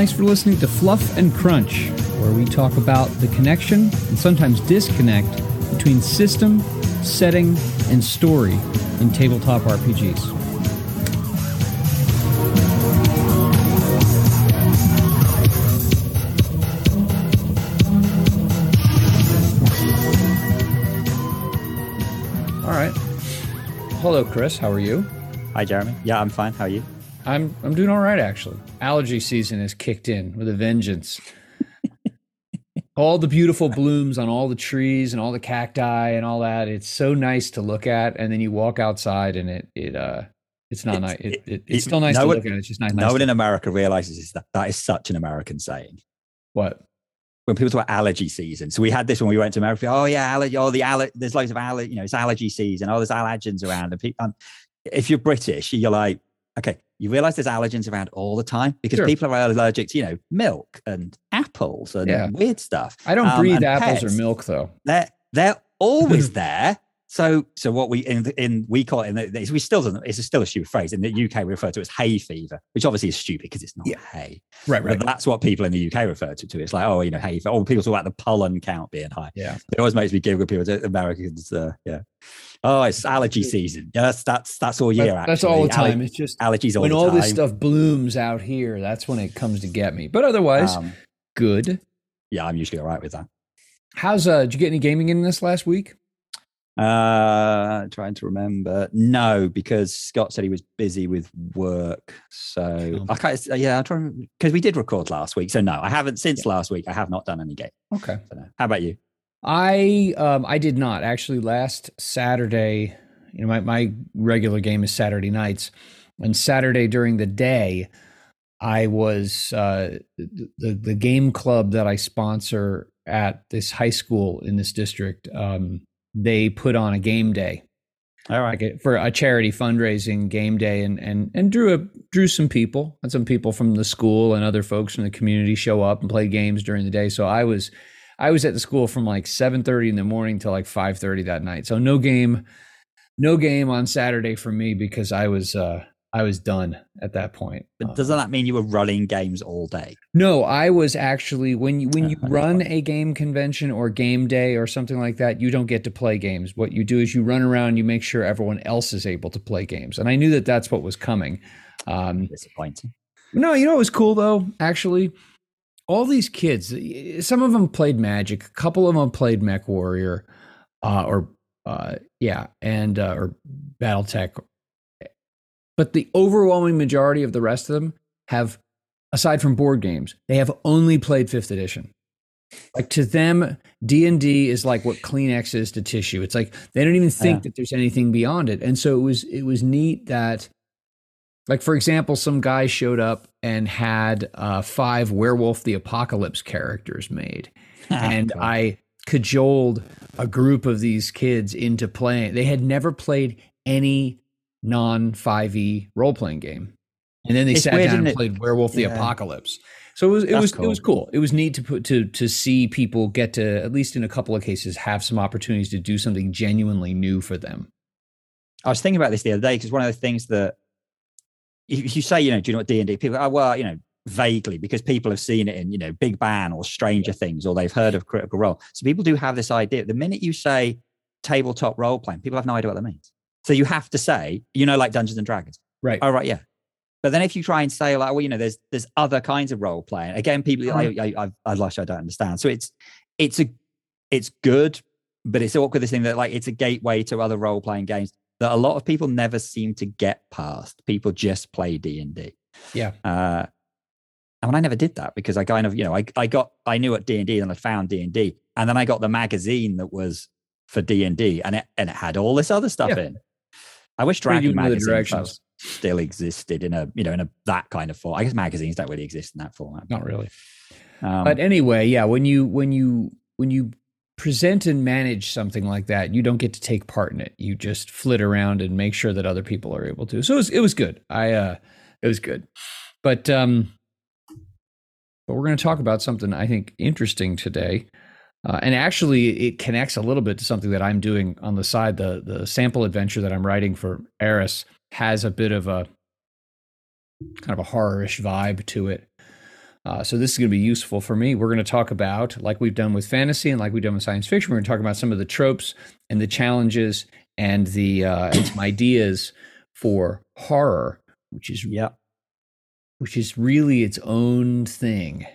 Thanks for listening to Fluff and Crunch, where we talk about the connection and sometimes disconnect between system, setting, and story in tabletop RPGs. All right. Hello, Chris. How are you? Hi, Jeremy. Yeah, I'm fine. How are you? I'm I'm doing all right actually. Allergy season has kicked in with a vengeance. all the beautiful blooms on all the trees and all the cacti and all that. It's so nice to look at, and then you walk outside and it it uh it's not nice. It, it, it's still nice no to one- look at. It's just not nice. No one in America realizes is that that is such an American saying. what? When people talk about allergy season, so we had this when we went to America. Oh yeah, allergy. Oh, the aller- There's loads of allergy. You know, it's allergy season. Oh, there's allergens around. And people, um, if you're British, you're like, okay, you realize there's allergens around all the time because Sure. people are allergic to, you know, milk and apples and Yeah. weird stuff. I don't Um, breathe apples pets. or milk though. They're they're always there. So so what we in in we call it in the, we still doesn't it's still a stupid phrase in the UK we refer to it as hay fever, which obviously is stupid because it's not Yeah. hay. Right, Right. But that's what people in the UK refer to. to. It's like oh you know hay fever. Oh people talk about the pollen count being high. Yeah. It always makes me giggle. People Americans uh, yeah. Oh it's allergy season. Yeah that's that's that's all year. That- that's all the time. It's just allergies all when all this stuff blooms out here, that's when it comes to get me. But otherwise, Um, good. yeah, I'm usually all right with that. How's uh did you get any gaming in this last week? Uh, trying to remember. No, because Scott said he was busy with work. So. I can't. Yeah, I'm trying because we did record last week. So no, I haven't since last week. I have not done any game. Okay. So no. How about you? I um I did not actually last Saturday. You know, my my regular game is Saturday nights, and Saturday during the day, I was uh, the the game club that I sponsor at this high school in this district. Um, they put on a game day. All right. like a, for a charity fundraising game day and and and drew a drew some people. And some people from the school and other folks from the community show up and play games during the day. So i was i was at the school from like 7:30 in the morning till like 5:30 that night. So no game no game on saturday for me because i was uh i was done at that point But Um, doesn't that mean you were running games all day? no, I was actually when you when you run a game convention or game day or something like that, you don't get to play games. What you do is you run around, you make sure everyone else is able to play games. And I knew that that's what was coming. Um, Disappointing. no, you know it was cool though. Actually, all these kids, some of them played Magic, a couple of them played Mech Warrior, uh, or uh, yeah, and uh, or BattleTech. But the overwhelming majority of the rest of them have, aside from board games, they have only played Fifth Edition. Like to them, D and D is like what Kleenex is to tissue. It's like they don't even think Yeah. that there's anything beyond it. And so it was it was neat that like for example, some guy showed up and had uh, five Werewolf the Apocalypse characters made, and Cool. I cajoled a group of these kids into playing. They had never played any non five E role playing game, and then they It's sat weird, down and it? played Werewolf the Yeah. Apocalypse. So it was it That's was it cool. was cool. It was neat to put to to see people get to at least in a couple of cases have some opportunities to do something genuinely new for them. I was thinking about this the other day because one of the things that if you say, you know, do you know what D and D? People, oh well, you know, vaguely because people have seen it in, you know, Big Bang or Stranger Things, or they've heard of Critical Role. So people do have this idea. The minute you say tabletop role playing, people have no idea what that means. So you have to say, you know, like Dungeons and Dragons. Right. Oh right, yeah. But then if you try and say like, well, you know, there's there's other kinds of role playing. Again, people, I, I, I, I, like, I don't understand. So it's it's a it's good, but it's awkward. This thing that like it's a gateway to other role playing games that a lot of people never seem to get past. People just play D and D. Yeah. Uh, and I never did that because I kind of, you know, I, I got, I knew what D and D and I found D and D, and then I got the magazine that was for D and D, and it and it had all this other stuff Yeah. in. I wish Dragon good with magazine still existed in a, you know, in a that kind of form. I guess magazines don't really exist in that format. Not really. Um, but anyway, yeah, when you when you when you present and manage something like that, you don't get to take part in it. You just flit around and make sure that other people are able to. So it was, it was good. I uh it was good. But um but we're going to talk about something I think interesting today. Uh, and actually, it connects a little bit to something that I'm doing on the side. The the sample adventure that I'm writing for Eris has a bit of a kind of a horrorish vibe to it. Uh, so this is going to be useful for me. We're going to talk about, like we've done with fantasy and like we've done with science fiction, we're going to talk about some of the tropes and the challenges and the uh, and some ideas for horror, which is yeah, which is really its own thing.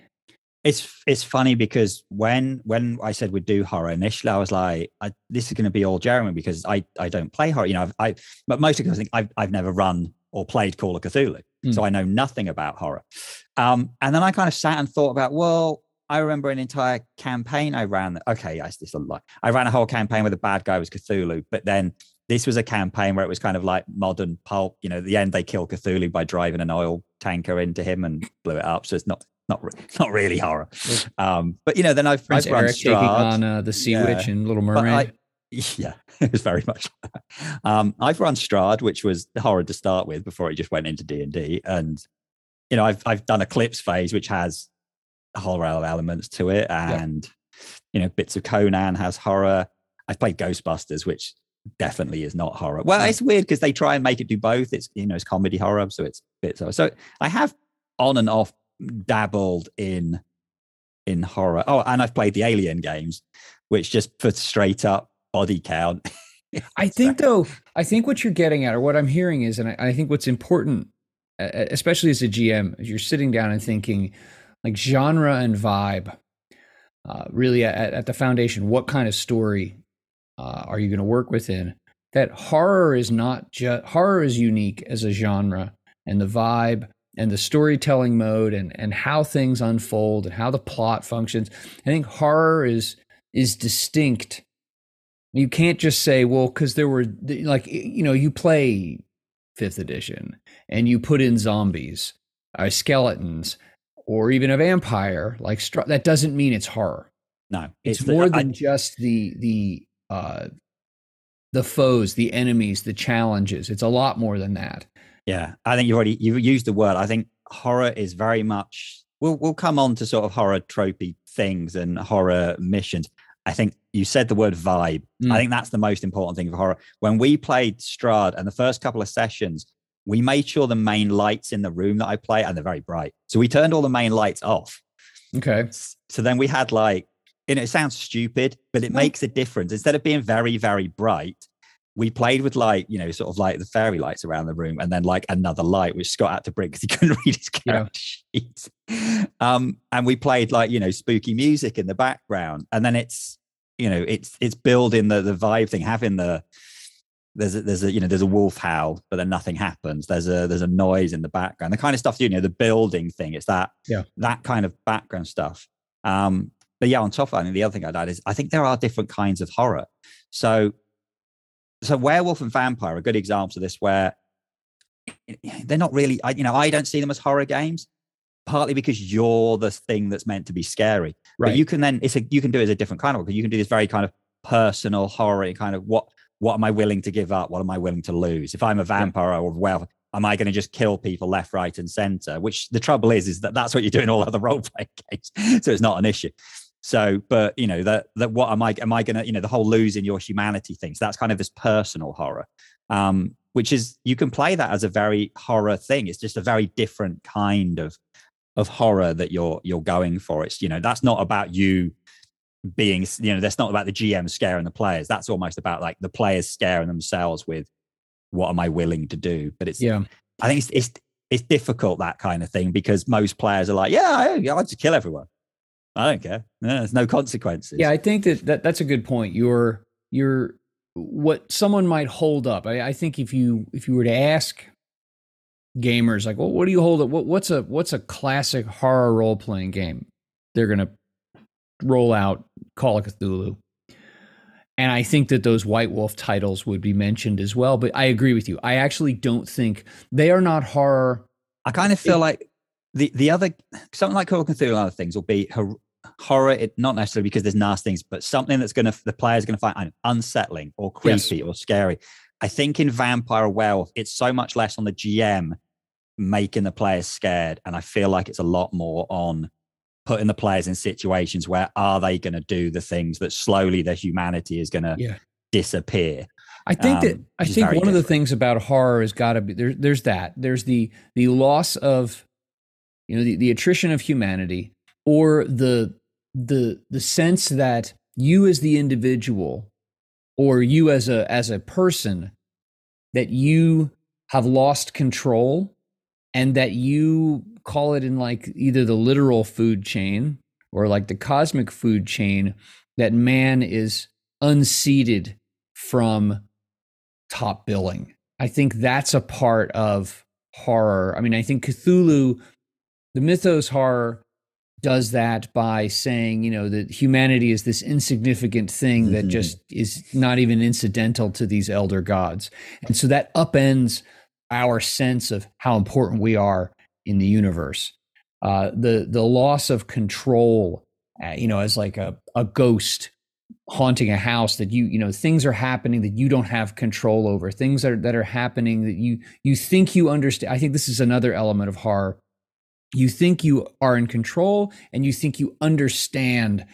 It's it's funny because when when I said we'd do horror initially, I was like, I, this is going to be all Jeremy because I I don't play horror. You know, I've, I but most of I think I've I've never run or played Call of Cthulhu, mm. so I know nothing about horror. Um, and then I kind of sat and thought about, well, I remember an entire campaign I ran. Okay, yes, this is a lot. I ran a whole campaign where the bad guy was Cthulhu, but then this was a campaign where it was kind of like modern pulp. You know, at the end they kill Cthulhu by driving an oil tanker into him and blew it up. So it's not not not really horror. Um, but you know, then I've, Prince I've Eric taking on uh, the Sea yeah. Witch and Little Mermaid. I, yeah, it was very much. um, I've run Strahd, which was horror to start with before it just went into D and D, and you know, I've I've done Eclipse phase, which has horror elements to it, and yeah. you know, bits of Conan has horror. I've played Ghostbusters, which definitely is not horror. Well, it's weird because they try and make it do both. It's you know, it's comedy horror, so it's bits of so I have on and off dabbled in in horror. Oh, and I've played the Alien games, which just puts straight up body count. I think though, I think what you're getting at, or what I'm hearing is, and I, I think what's important, especially as a GM, is you're sitting down and thinking, like genre and vibe. Uh, really, at, at, the foundation, what kind of story uh, are you going to work within? That horror is not just horror is unique as a genre, and the vibe and the storytelling mode and and how things unfold and how the plot functions. I think horror is is distinct. You can't just say, well, because there were like you know you play fifth edition and you put in zombies, or skeletons, or even a vampire. Like that doesn't mean it's horror. No, it's, it's more the, than I, just the the uh, the foes, the enemies, the challenges. It's a lot more than that. Yeah, I think you've already you've used the word. I think horror is very much. We'll we'll come on to sort of horror tropey things and horror missions. I think you said the word vibe. Mm. I think that's the most important thing for horror. When we played Strahd and the first couple of sessions, we made sure the main lights in the room that I play and they're very bright. So we turned all the main lights off. Okay. So then we had like, and it sounds stupid, but it makes a difference. Instead of being very, very bright, we played with like you know sort of like the fairy lights around the room and then like another light which scott had to bring because he couldn't read his character yeah. sheet. Um and we played like you know spooky music in the background and then it's you know it's it's building the the vibe thing having the there's a, there's a you know there's a wolf howl but then nothing happens. There's a there's a noise in the background. The kind of stuff you know the building thing it's that yeah. that kind of background stuff. Um but yeah on top of that I mean, the other thing i'd add is i think there are different kinds of horror. So so werewolf and vampire are good examples of this where they're not really you know i don't see them as horror games partly because you're the thing that's meant to be scary. Right. but you can then it's a you can do it as a different kind of because you can do this very kind of personal horror kind of what what am i willing to give up? What am i willing to lose? If i'm a vampire yeah. or well am i going to just kill people left right and center? Which the trouble is is that that's what you're doing all other role playing games. So it's not an issue so, but you know that that what am I am I gonna you know the whole losing your humanity thing. So that's kind of this personal horror, um, which is you can play that as a very horror thing. It's just a very different kind of of horror that you're you're going for. It's you know that's not about you being you know that's not about the GM scaring the players. That's almost about like the players scaring themselves with what am I willing to do. But it's yeah, I think it's it's it's difficult that kind of thing because most players are like yeah I, I like to kill everyone I don't care. No, there's no consequences. Yeah, I think that, that that's a good point. You're you're what someone might hold up. I, I think if you if you were to ask gamers like, well, what do you hold up? What, what's a what's a classic horror role playing game? They're gonna roll out Call of Cthulhu. And I think that those White Wolf titles would be mentioned as well. But I agree with you. I actually don't think they are not horror. I kind of feel it, like the the other something like Call of Cthulhu and other things will be horror, it, not necessarily because there's nasty things, but something that's going to, the player's going to find unsettling or creepy yes. or scary. I think in Vampire Werewolf, it's so much less on the GM making the players scared. And I feel like it's a lot more on putting the players in situations where are they going to do the things that slowly their humanity is going to yeah. disappear. I think um, that I think one different. of the things about horror has got to be there, there's that there's the the loss of you know, the, the attrition of humanity, or the the the sense that you as the individual or you as a as a person that you have lost control and that you call it in like either the literal food chain or like the cosmic food chain that man is unseated from top billing. I think that's a part of horror. I mean, I think Cthulhu, the mythos horror, does that by saying, you know, that humanity is this insignificant thing mm-hmm. that just is not even incidental to these elder gods. And so that upends our sense of how important we are in the universe. Uh, the the loss of control, uh, you know, as like a, a ghost haunting a house that you you know things are happening that you don't have control over things that are, that are happening that you you think you understand i think this is another element of horror you think you are in control and you think you understand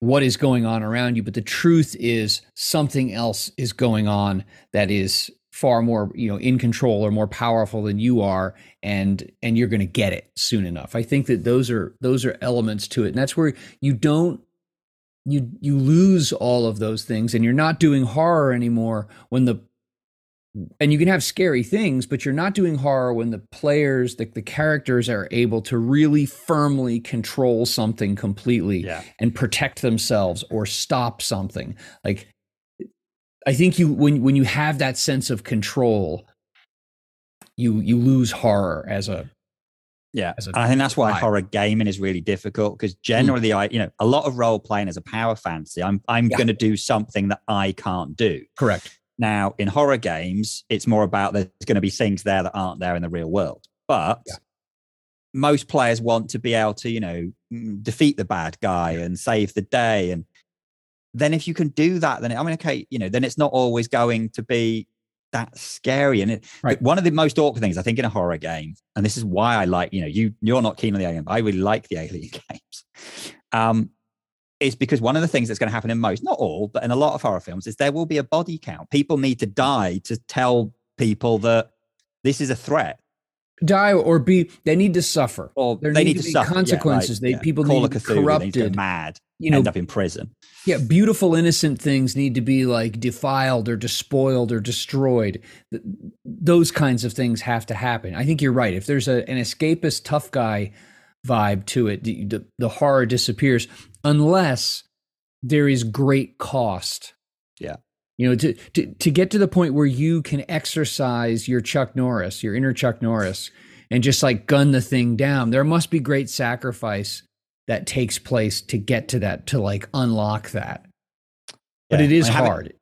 what is going on around you but the truth is something else is going on that is far more you know in control or more powerful than you are and and you're going to get it soon enough. I think that those are those are elements to it and that's where you don't you you lose all of those things and you're not doing horror anymore when the and you can have scary things but you're not doing horror when the players the, the characters are able to really firmly control something completely yeah. and protect themselves or stop something like i think you when when you have that sense of control you you lose horror as a yeah, I think that's why horror gaming is really difficult because mm. generally, mm. I you know a lot of role playing is a power fantasy. I'm I'm yeah. going to do something that I can't do. Correct. Now, in horror games, it's more about there's going to be things there that aren't there in the real world. But yeah. most players want to be able to, you know, defeat the bad guy yeah. and save the day. And then if you can do that, then I mean, okay, you know, then it's not always going to be that scary. And it, right. one of the most awkward things I think in a horror game, and this is why I like, you know, you you're not keen on the alien, but I really like the alien games. Um, is because one of the things that's going to happen in most, not all, but in a lot of horror films, is there will be a body count. People need to die to tell people that this is a threat. Die or be they need to suffer. Or there they need, need to, to suffer. consequences. Yeah, they yeah. people Call need to be corrupted, they mad, you know, end up in prison. Yeah, beautiful innocent things need to be like defiled or despoiled or destroyed. Those kinds of things have to happen. I think you're right. If there's a, an escapist tough guy vibe to it, the, the, the horror disappears unless there is great cost. Yeah. You know, to, to to get to the point where you can exercise your Chuck Norris, your inner Chuck Norris, and just like gun the thing down, there must be great sacrifice that takes place to get to that, to like unlock that. But yeah. it is I hard.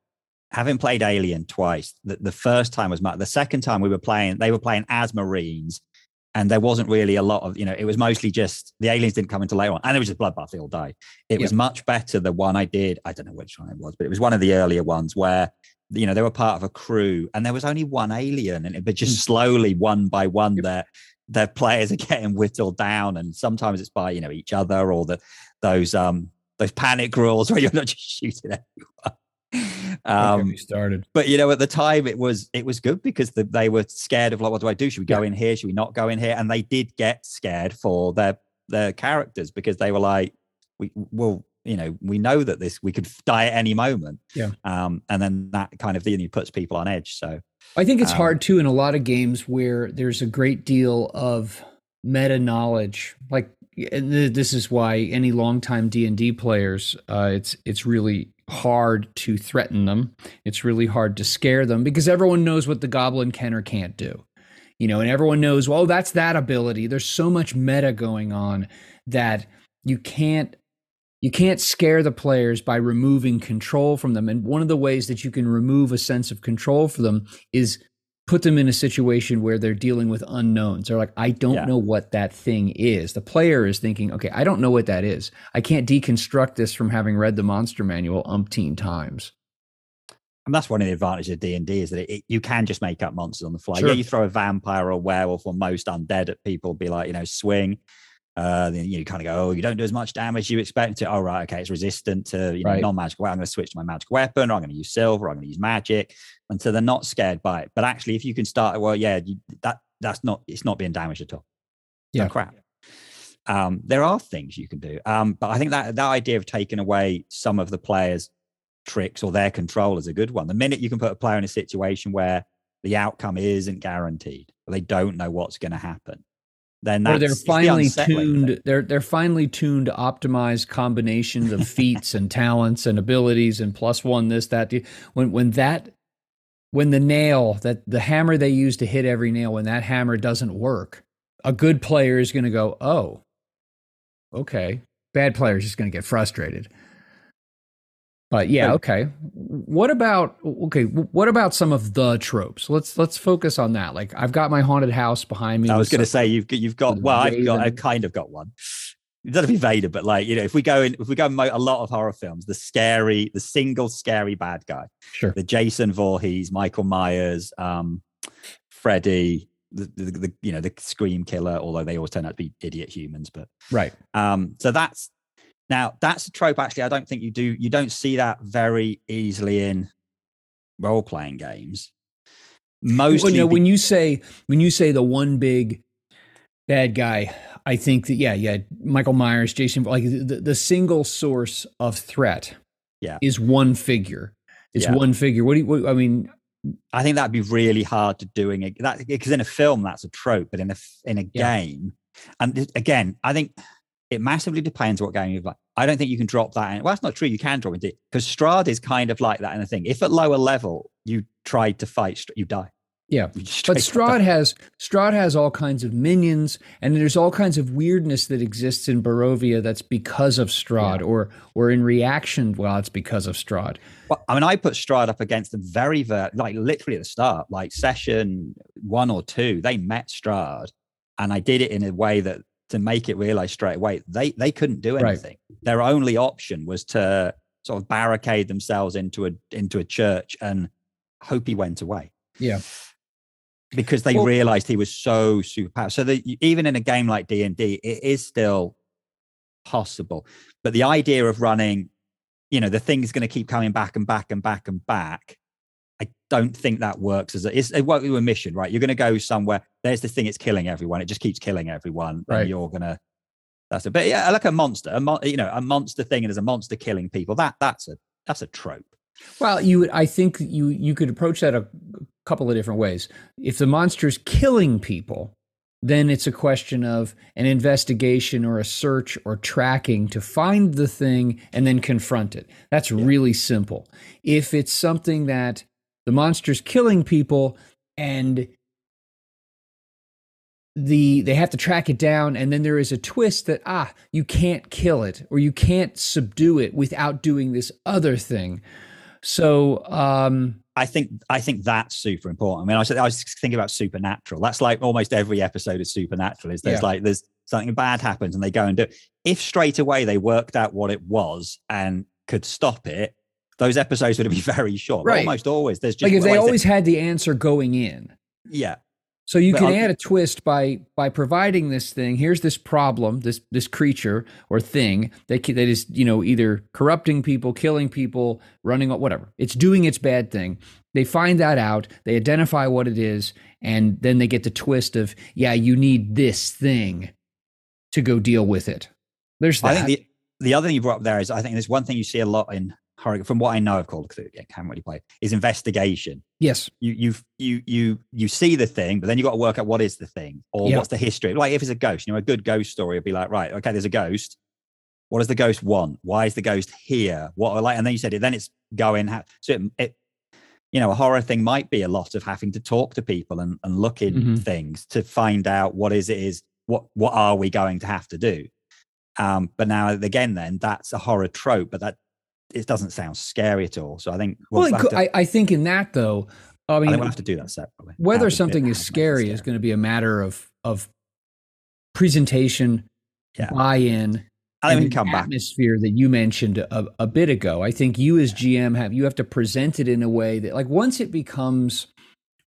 Having played Alien twice, the, the first time was my, the second time we were playing, they were playing as Marines and there wasn't really a lot of you know it was mostly just the aliens didn't come until later on and it was just bloodbath they all died it yep. was much better the one i did i don't know which one it was but it was one of the earlier ones where you know they were part of a crew and there was only one alien and it but just mm. slowly one by one yep. their their players are getting whittled down and sometimes it's by you know each other or the those um those panic rules where you're not just shooting everyone um, started. But you know, at the time, it was it was good because the, they were scared of like, what do I do? Should we go yeah. in here? Should we not go in here? And they did get scared for their their characters because they were like, we will, you know, we know that this we could die at any moment. Yeah. Um, and then that kind of thing puts people on edge. So I think it's um, hard too in a lot of games where there's a great deal of meta knowledge, like and this is why any longtime D and D players, uh, it's it's really hard to threaten them. It's really hard to scare them because everyone knows what the goblin can or can't do. You know, and everyone knows, well, that's that ability. There's so much meta going on that you can't you can't scare the players by removing control from them. And one of the ways that you can remove a sense of control for them is put them in a situation where they're dealing with unknowns. They're like, I don't yeah. know what that thing is. The player is thinking, okay, I don't know what that is. I can't deconstruct this from having read the monster manual umpteen times. And that's one of the advantages of D and D is that it, it, you can just make up monsters on the fly. Sure. Yeah, you throw a vampire or a werewolf or most undead at people, be like, you know, swing. Uh, then you kind of go, oh, you don't do as much damage as you expect to. Oh, right, okay, it's resistant to you know right. non-magical. Well, I'm going to switch to my magical weapon, or I'm going to use silver, or I'm going to use magic, and so they're not scared by it. But actually, if you can start, well, yeah, you, that that's not it's not being damaged at all. Yeah, Yeah. crap. Um, there are things you can do, um, but I think that that idea of taking away some of the players' tricks or their control is a good one. The minute you can put a player in a situation where the outcome isn't guaranteed, they don't know what's going to happen, then or they're it's the finely thing. tuned they're they're finely tuned optimized combinations of feats and talents and abilities and plus one this that when when that when the nail that the hammer they use to hit every nail when that hammer doesn't work a good player is going to go oh okay. Bad player is just going to get frustrated. But yeah okay. What about okay what about some of the tropes? Let's let's focus on that. Like i've got my haunted house behind me I was going to say you've you've got well, I've got I kind of got one. It doesn't be Vader, but like you know, if we go in, if we go in a lot of horror films, the scary, the single scary bad guy, sure the Jason Voorhees, Michael Myers, um, Freddy, the, the, the you know the Scream Killer, although they always turn out to be idiot humans, but right um, so that's now that's a trope. Actually, I don't think you do. You don't see that very easily in role playing games. Mostly, Well, no, be- when you say when you say the one big bad guy, I think that yeah, yeah, Michael Myers, Jason, like the, the single source of threat, Yeah. is one figure. It's Yeah. one figure. What do you? What, I mean, I think that'd be really hard to doing it. That because in a film that's a trope, but in a in a Yeah. game, and again, I think it massively depends what game you've like. I don't think you can drop that in. Well, that's not true. You can drop it because Strahd is kind of like that in the thing. If at lower level you tried to fight, you die. Yeah. But Strahd has Strahd has all kinds of minions, and there's all kinds of weirdness that exists in Barovia that's because of Strahd, Yeah. or or in reaction. Well, it's because of Strahd. Well, I mean, I put Strahd up against the very, very, like literally at the start, like session one or two. They met Strahd, and I did it in a way that to make it realize straight away they they couldn't do Right. anything. Their only option was to sort of barricade themselves into a into a church and hope he went away. Yeah. Because they Well- realized he was so superpowered. So that even in a game like D and D, it is still possible. But the idea of running, you know, the thing's going to keep coming back and back and back and back. I don't think that works as a, it's, it won't do a mission, right? You're going to go somewhere. There's this thing, it's killing everyone. It just keeps killing everyone. Right. And you're going to, that's a, but yeah, like a monster, a mon- you know, a monster thing and there's a monster killing people. That, that's a, that's a trope. Well, you. I think you you could approach that a couple of different ways. If the monster's killing people, then it's a question of an investigation or a search or tracking to find the thing and then confront it. That's really simple. If it's something that the monster's killing people and the they have to track it down and then there is a twist that ah you can't kill it or you can't subdue it without doing this other thing so um I think I think that's super important. I mean, I was, I was thinking about Supernatural. That's like almost every episode of Supernatural is there's Yeah. like there's something bad happens and they go and do. It. If straight away they worked out what it was and could stop it, those episodes would be very short. Right. Almost always there's just like if they that- always had the answer going in yeah so you But can I'll- add a twist by by providing this thing. Here's this problem this this creature or thing that that is you know either corrupting people killing people running whatever. It's doing its bad thing. They find that out they identify what it is and then they get the twist of yeah you need this thing to go deal with it. There's that I think the the other thing you brought up there is I think there's one thing you see a lot in from what I know of Call of Cthulhu, I can't really play is investigation. yes you you you you you see the thing, but then you got to work out what is the thing or Yeah. what's the history. Like if it's a ghost, you know, a good ghost story would be like, right, okay, there's a ghost. What does the ghost want? Why is the ghost here? What are like? And then you said it. Then it's going. So it, it you know, a horror thing might be a lot of having to talk to people and and look in Mhm. things to find out what is it is what what are we going to have to do. Um, but now again, then that's a horror trope, but that it doesn't sound scary at all. So I think we'll well, could- to- I, I think in that though i I mean think we'll have to do that separately. Whether something is it scary is going to be a matter of of presentation Yeah. buy-in I and come the back. atmosphere that you mentioned a, a bit ago. I think you as GM have you have to present it in a way that like once it becomes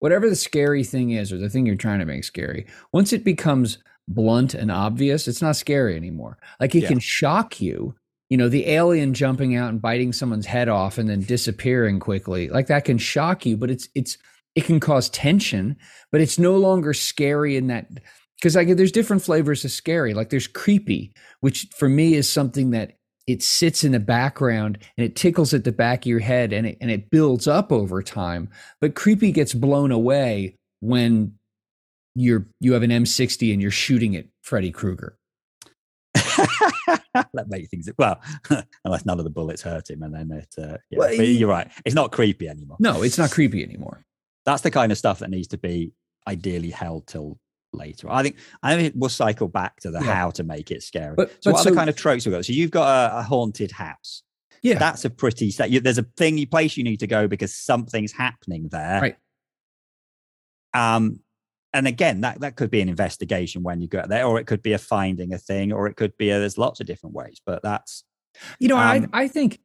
whatever the scary thing is or the thing you're trying to make scary, once it becomes blunt and obvious, it's not scary anymore. Like it Yeah. can shock you. You know, the alien jumping out and biting someone's head off and then disappearing quickly. Like that can shock you, but it's it's it can cause tension, but it's no longer scary in that because like there's different flavors of scary. Like there's creepy, which for me is something that it sits in the background and it tickles at the back of your head and it, and it builds up over time. But creepy gets blown away when you're you have an M60 and you're shooting at Freddy Krueger. that makes things well, unless none of the bullets hurt him, and then it. Uh, yeah, well, but you're right; it's not creepy anymore. No, it's not creepy anymore. That's the kind of stuff that needs to be ideally held till later. I think I think we'll cycle back to the yeah. how to make it scary. But, so, but what so, other kind of tropes we got? So you've got a, a haunted house. Yeah, that's a pretty. There's a thing, you place you need to go because something's happening there. Right. Um, and again, that that could be an investigation when you get there, or it could be a finding a thing, or it could be a, there's lots of different ways. But that's, you know, um, I I think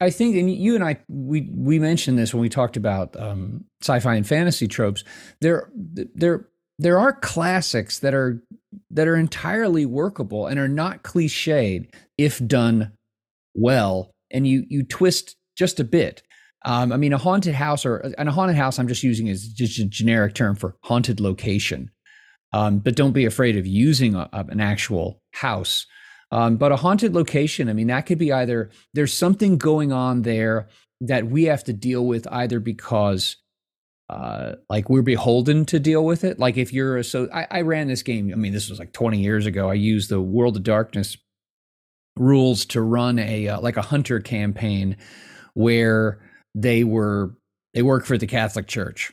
I think, and you and I, we we mentioned this when we talked about um, sci-fi and fantasy tropes. There, there, there are classics that are that are entirely workable and are not cliched if done well, and you you twist just a bit. Um, I mean, a haunted house or and a haunted house, I'm just using as just a generic term for haunted location. Um, but don't be afraid of using a, an actual house. Um, but a haunted location, I mean, that could be either there's something going on there that we have to deal with either because uh, like we're beholden to deal with it. Like if you're a, so I, I ran this game. I mean, this was like 20 years ago. I used the World of Darkness rules to run a uh, like a hunter campaign where they were they work for the Catholic Church.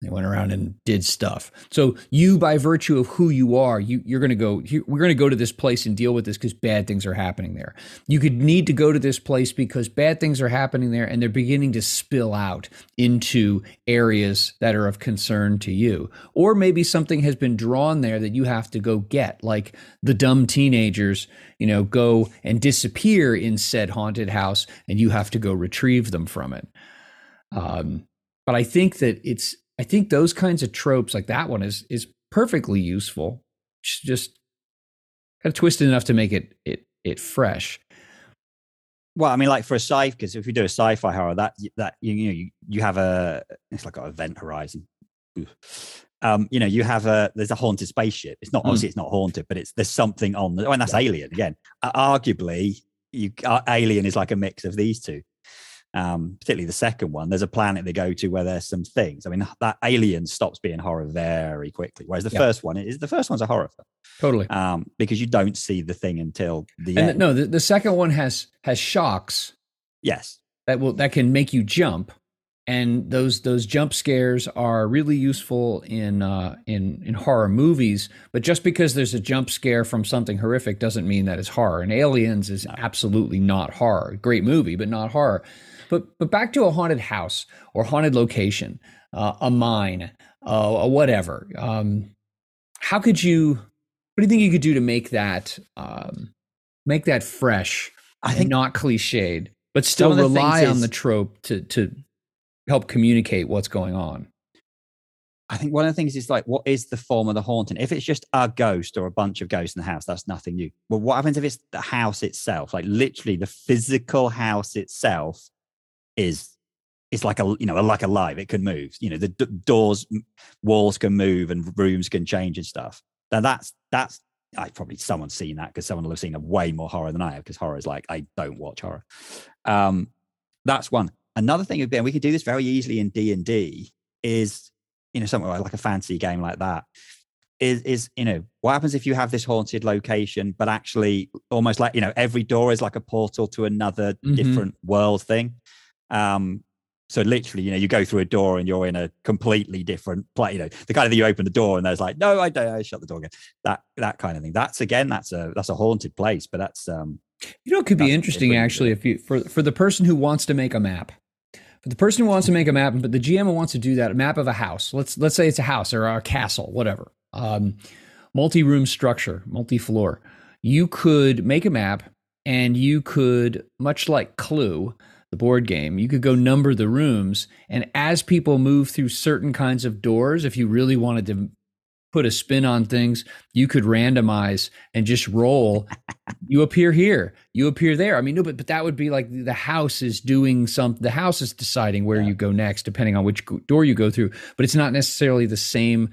They went around and did stuff. So you, by virtue of who you are, you, you're going to go. We're going to go to this place and deal with this because bad things are happening there. You could need to go to this place because bad things are happening there, and they're beginning to spill out into areas that are of concern to you. Or maybe something has been drawn there that you have to go get, like the dumb teenagers, you know, go and disappear in said haunted house, and you have to go retrieve them from it. Um, but I think that it's I think those kinds of tropes like that one is is perfectly useful. Just kind of twisted enough to make it it it fresh. Well, I mean, like for a sci, fi because if you do a sci-fi horror, that that you, you know you, you have a it's like an event horizon. Um, you know, you have a there's a haunted spaceship. It's not hmm. obviously it's not haunted, but it's there's something on. The, and that's yeah. Alien again. Uh, arguably, you uh, Alien is like a mix of these two um, particularly the second one, there's a planet they go to where there's some things. I mean, that Alien stops being horror very quickly, whereas the yeah. first one is the first one's a horror film, totally, um, because you don't see the thing until the and end. no, the, the second one has has shocks. Yes, that will that can make you jump, and those those jump scares are really useful in uh, in in horror movies. But just because there's a jump scare from something horrific doesn't mean that it's horror. And Aliens is absolutely not horror. Great movie, but not horror. But but back to a haunted house or haunted location, uh, a mine, uh, whatever. Um, how could you? What do you think you could do to make that um, make that fresh? I think not cliched, but still rely on the trope to to help communicate what's going on. I think one of the things is like, what is the form of the haunting? If it's just a ghost or a bunch of ghosts in the house, that's nothing new. But what happens if it's the house itself, like literally the physical house itself is it's like a you know like a live it can move you know the d- doors walls can move and rooms can change and stuff. Now that's that's i probably someone's seen that because someone will have seen a way more horror than i have because horror is like i don't watch horror. Um that's one. Another thing would be we could do this very easily in d&d is you know something like a fancy game like that is is you know what happens if you have this haunted location but actually almost like you know every door is like a portal to another mm-hmm. different world thing um, so literally, you know, you go through a door and you're in a completely different place. You know, the kind of thing you open the door and there's like, no, I don't. I shut the door again. That that kind of thing. That's again, that's a that's a haunted place. But that's um, you know, it could be interesting actually if you for for the person who wants to make a map. For the person who wants to make a map, but the GM who wants to do that, a map of a house. Let's let's say it's a house or a castle, whatever. Um, multi-room structure, multi-floor. You could make a map, and you could, much like Clue, the board game, you could go number the rooms. And as people move through certain kinds of doors, if you really wanted to put a spin on things, you could randomize and just roll. you appear here, you appear there. I mean, no, but but that would be like the house is doing something. The house is deciding where yeah. you go next, depending on which door you go through. But it's not necessarily the same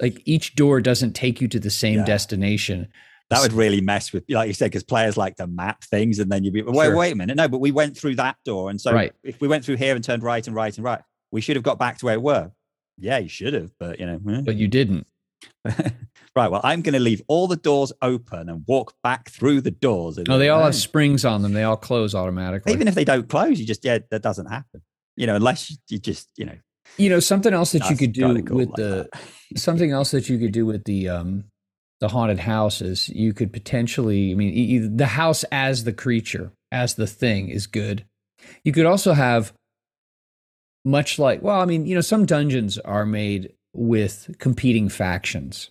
like each door doesn't take you to the same Yeah. destination. That would really mess with, like you said, because players like to map things, and then you'd be, wait, Sure. wait a minute, no, but we went through that door, and so Right. if we went through here and turned right and right and right, we should have got back to where we were. Yeah, you should have, but you know, eh. But you didn't. right. Well, I'm going to leave all the doors open and walk back through the doors. No, they all have springs on them. They all close automatically. even if they don't close, you just yeah, that doesn't happen. You know, unless you, you just you know. you know, something else that you could do cool with like the something else that you could do with the um the haunted houses, you could potentially i mean the house as the creature as the thing is good. You could also have much like well i mean you know some dungeons are made with competing factions.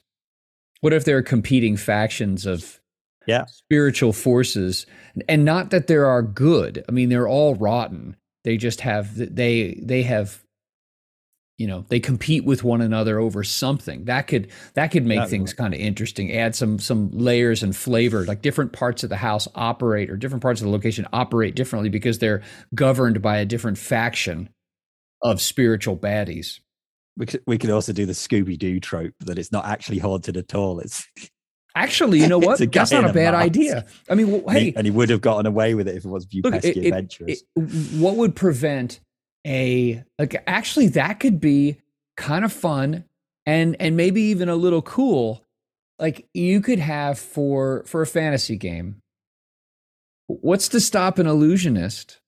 What if there are competing factions of Yeah. spiritual forces? And not that there are good. I mean they're all rotten. They just have they they have you know they compete with one another over something. That could that could make be things kind of interesting. Add some some layers and flavor like different parts of the house operate or different parts of the location operate differently because they're governed by a different faction of spiritual baddies. We could, we could also do the Scooby Doo trope that it's not actually haunted at all. It's actually you know what? that's not a a bad mask. idea. I mean well, and he- hey and he would have gotten away with it if it was Look, pesky it- it- it- what would prevent a like actually that could be kind of fun and and maybe even a little cool like you could have for for a fantasy game. What's to stop an illusionist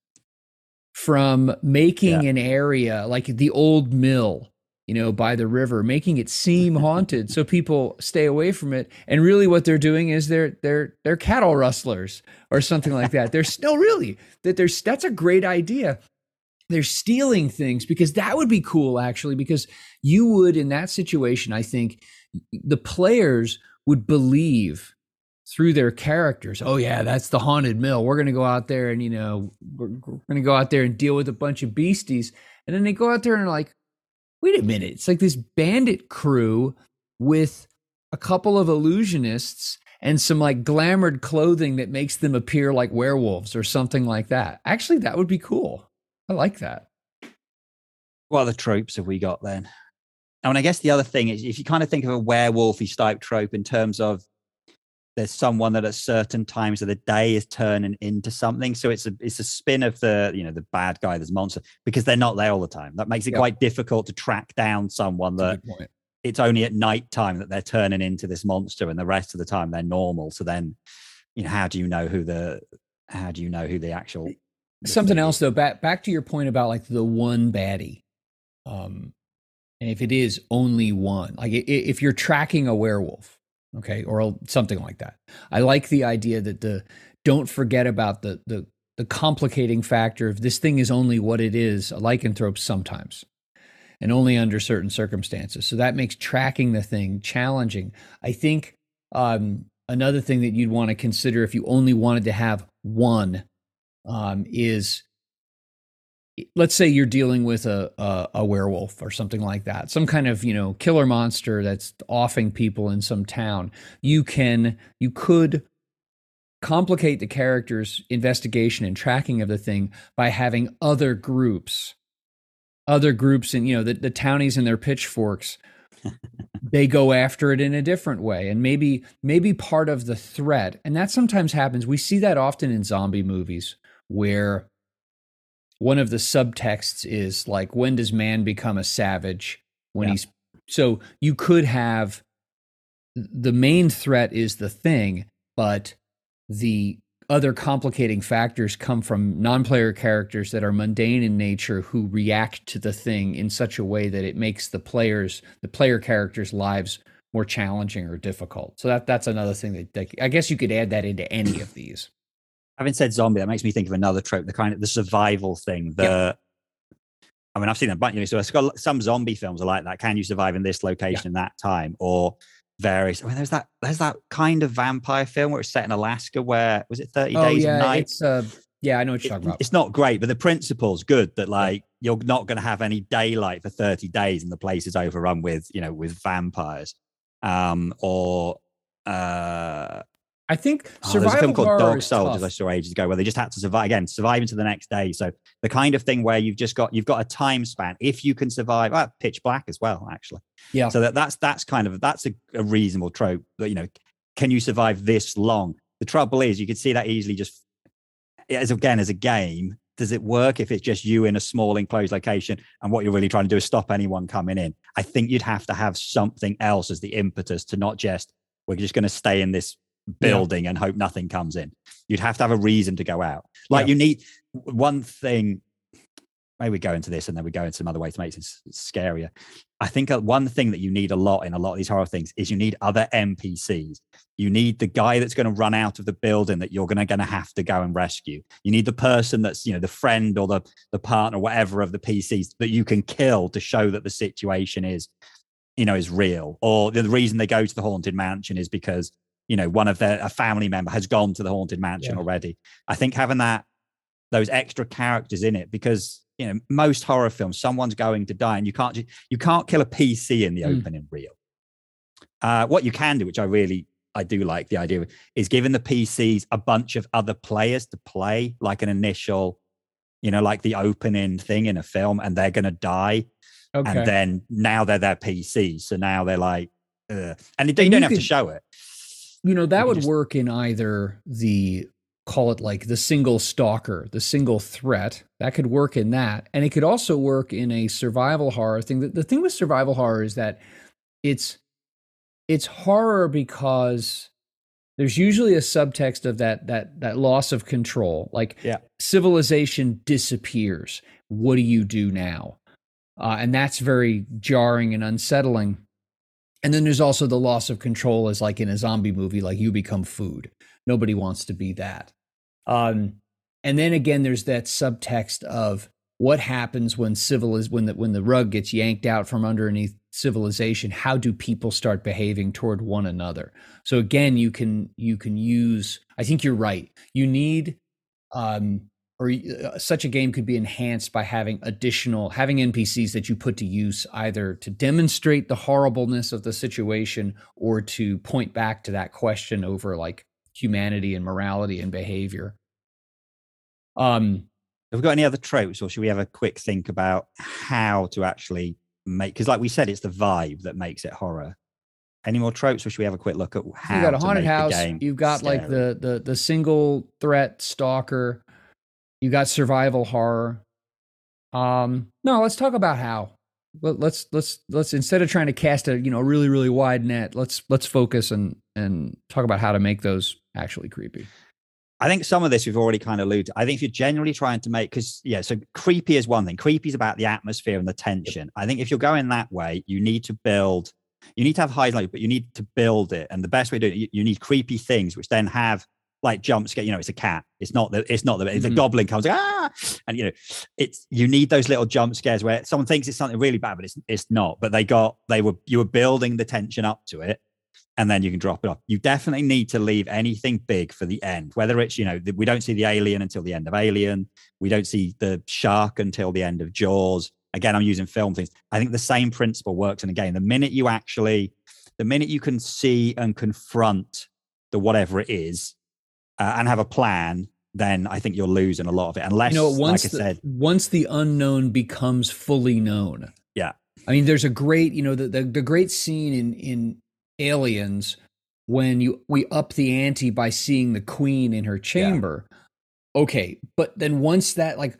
from making an area like the old mill you know by the river making it seem haunted so people stay away from it? And really what they're doing is they're they're they're cattle rustlers or something like that. There's no really that there's that's a great idea they're stealing things because that would be cool actually because you would in that situation i think the players would believe through their characters oh yeah that's the haunted mill. We're going to go out there and you know we're, we're going to go out there and deal with a bunch of beasties. And then they go out there and like wait a minute. It's like this bandit crew with a couple of illusionists and some like glamored clothing that makes them appear like werewolves or something like that. Actually that would be cool i like that what other tropes have we got then? I mean, I guess the other thing is if you kind of think of a werewolfy type trope in terms of there's someone that at certain times of the day is turning into something. So it's a it's a spin of the you know the bad guy, this monster, because they're not there all the time. That makes it Yep. quite difficult to track down someone that it's only at night time that they're turning into this monster, and the rest of the time they're normal. So then, you know, how do you know who the how do you know who the actual something else though back back to your point about like the one baddie um and if it is only one like if you're tracking a werewolf okay or something like that i like the idea that the don't forget about the the the complicating factor of this thing is only what it is a lycanthrope sometimes and only under certain circumstances so that makes tracking the thing challenging. I think um another thing that you'd want to consider if you only wanted to have one um, is let's say you're dealing with a, a a werewolf or something like that some kind of you know killer monster that's offing people in some town you can you could complicate the character's investigation and tracking of the thing by having other groups other groups and you know the, the townies and their pitchforks they go after it in a different way and maybe maybe part of the threat and that sometimes happens. We see that often in zombie movies where one of the subtexts is like when does man become a savage when Yeah. he's so you could have the main threat is the thing but the other complicating factors come from non-player characters that are mundane in nature who react to the thing in such a way that it makes the players the player characters lives more challenging or difficult so that that's another thing that, that i guess you could add that into any of these having said zombie, that makes me think of another trope, the kind of the survival thing. The I mean, I've seen a bunch, you know, so it's got some zombie films are like that. Can you survive in this location in that time? Or various I mean, there's that there's that kind of vampire film where it's set in Alaska where was it 30 oh days yeah and nights? uh yeah i know what you're talking about it's not great, but the principle's good that like you're not going to have any daylight for 30 days and the place is overrun with, you know, with vampires. Um, or uh I think Oh, there's a film called Dog Soldiers tough. I saw ages ago where they just had to survive again, survive into the next day. So the kind of thing where you've just got you've got a time span. If you can survive, ah, pitch black as well, actually. Yeah. So that that's that's kind of that's a, a reasonable trope. That you know, can you survive this long? The trouble is, you could see that easily just as again as a game. Does it work if it's just you in a small enclosed location and what you're really trying to do is stop anyone coming in? I think you'd have to have something else as the impetus to not just we're just going to stay in this building and hope nothing comes in. You'd have to have a reason to go out. Like Yeah. you need one thing. Maybe we go into this and then we go into some other way to make this scarier. I think uh, one thing that you need a lot in a lot of these horror things is you need other NPCs. You need the guy that's going to run out of the building that you're going to going to have to go and rescue. You need the person that's you know the friend or the the partner, whatever of the PCs that you can kill to show that the situation is you know is real. Or the reason they go to the haunted mansion is because you know one of their a family member has gone to the haunted mansion Yeah. already. I think having that those extra characters in it because you know most horror films someone's going to die and you can't you can't kill a pc in the Mm. opening reel uh, what you can do which i really i do like the idea of is giving the pcs a bunch of other players to play like an initial you know like the opening thing in a film and they're going to die Okay. and then now they're their pcs so now they're like Ugh. and you And don't you have to show it you know that could would just- work in either the call it like the single stalker the single threat. That could work in that. And it could also work in a survival horror thing. The, the thing with survival horror is that it's it's horror because there's usually a subtext of that that that loss of control. Like Yeah. civilization disappears. What do you do now? Uh, and that's very jarring and unsettling and then there's also the loss of control as like in a zombie movie like you become food. Nobody wants to be that. Um and then again there's that subtext of what happens when civil is when the when the rug gets yanked out from underneath civilization how do people start behaving toward one another? So again you can you can use i think you're right. You need um or uh, such a game could be enhanced by having additional having npcs that you put to use either to demonstrate the horribleness of the situation or to point back to that question over like humanity and morality and behavior um Have we got any other tropes, or should we have a quick think about how to actually make? Because, like we said, it's the vibe that makes it horror. Any more tropes, or should we have a quick look at how you got a haunted house you've got like the the the single threat stalker you got survival horror um no let's talk about how Let, let's let's let's instead of trying to cast a you know really really wide net let's let's focus and and talk about how to make those actually creepy I think some of this we've already kind of alluded. to. I think if you're generally trying to make, because yeah, so creepy is one thing. Creepy is about the atmosphere and the tension. I think if you're going that way, you need to build. You need to have highs and lows, but you need to build it. And the best way to do it, you, you need creepy things, which then have like jump scare. You know, it's a cat. It's not the. It's not the. The Mhm. goblin comes like, ah, and you know, it's you need those little jump scares where someone thinks it's something really bad, but it's it's not. But they got they were you were building the tension up to it, and then you can drop it off. You definitely need to leave anything big for the end, whether it's, you know, we don't see the alien until the end of Alien. We don't see the shark until the end of Jaws. Again, I'm using film things. I think the same principle works in a game. The minute you actually, the minute you can see and confront the whatever it is uh, and have a plan, then I think you're losing a lot of it. Unless, you know once like I the, said, once the unknown becomes fully known Yeah. i mean there's a great you know the the, the great scene in in aliens when you we up the ante by seeing the queen in her chamber okay but then once that like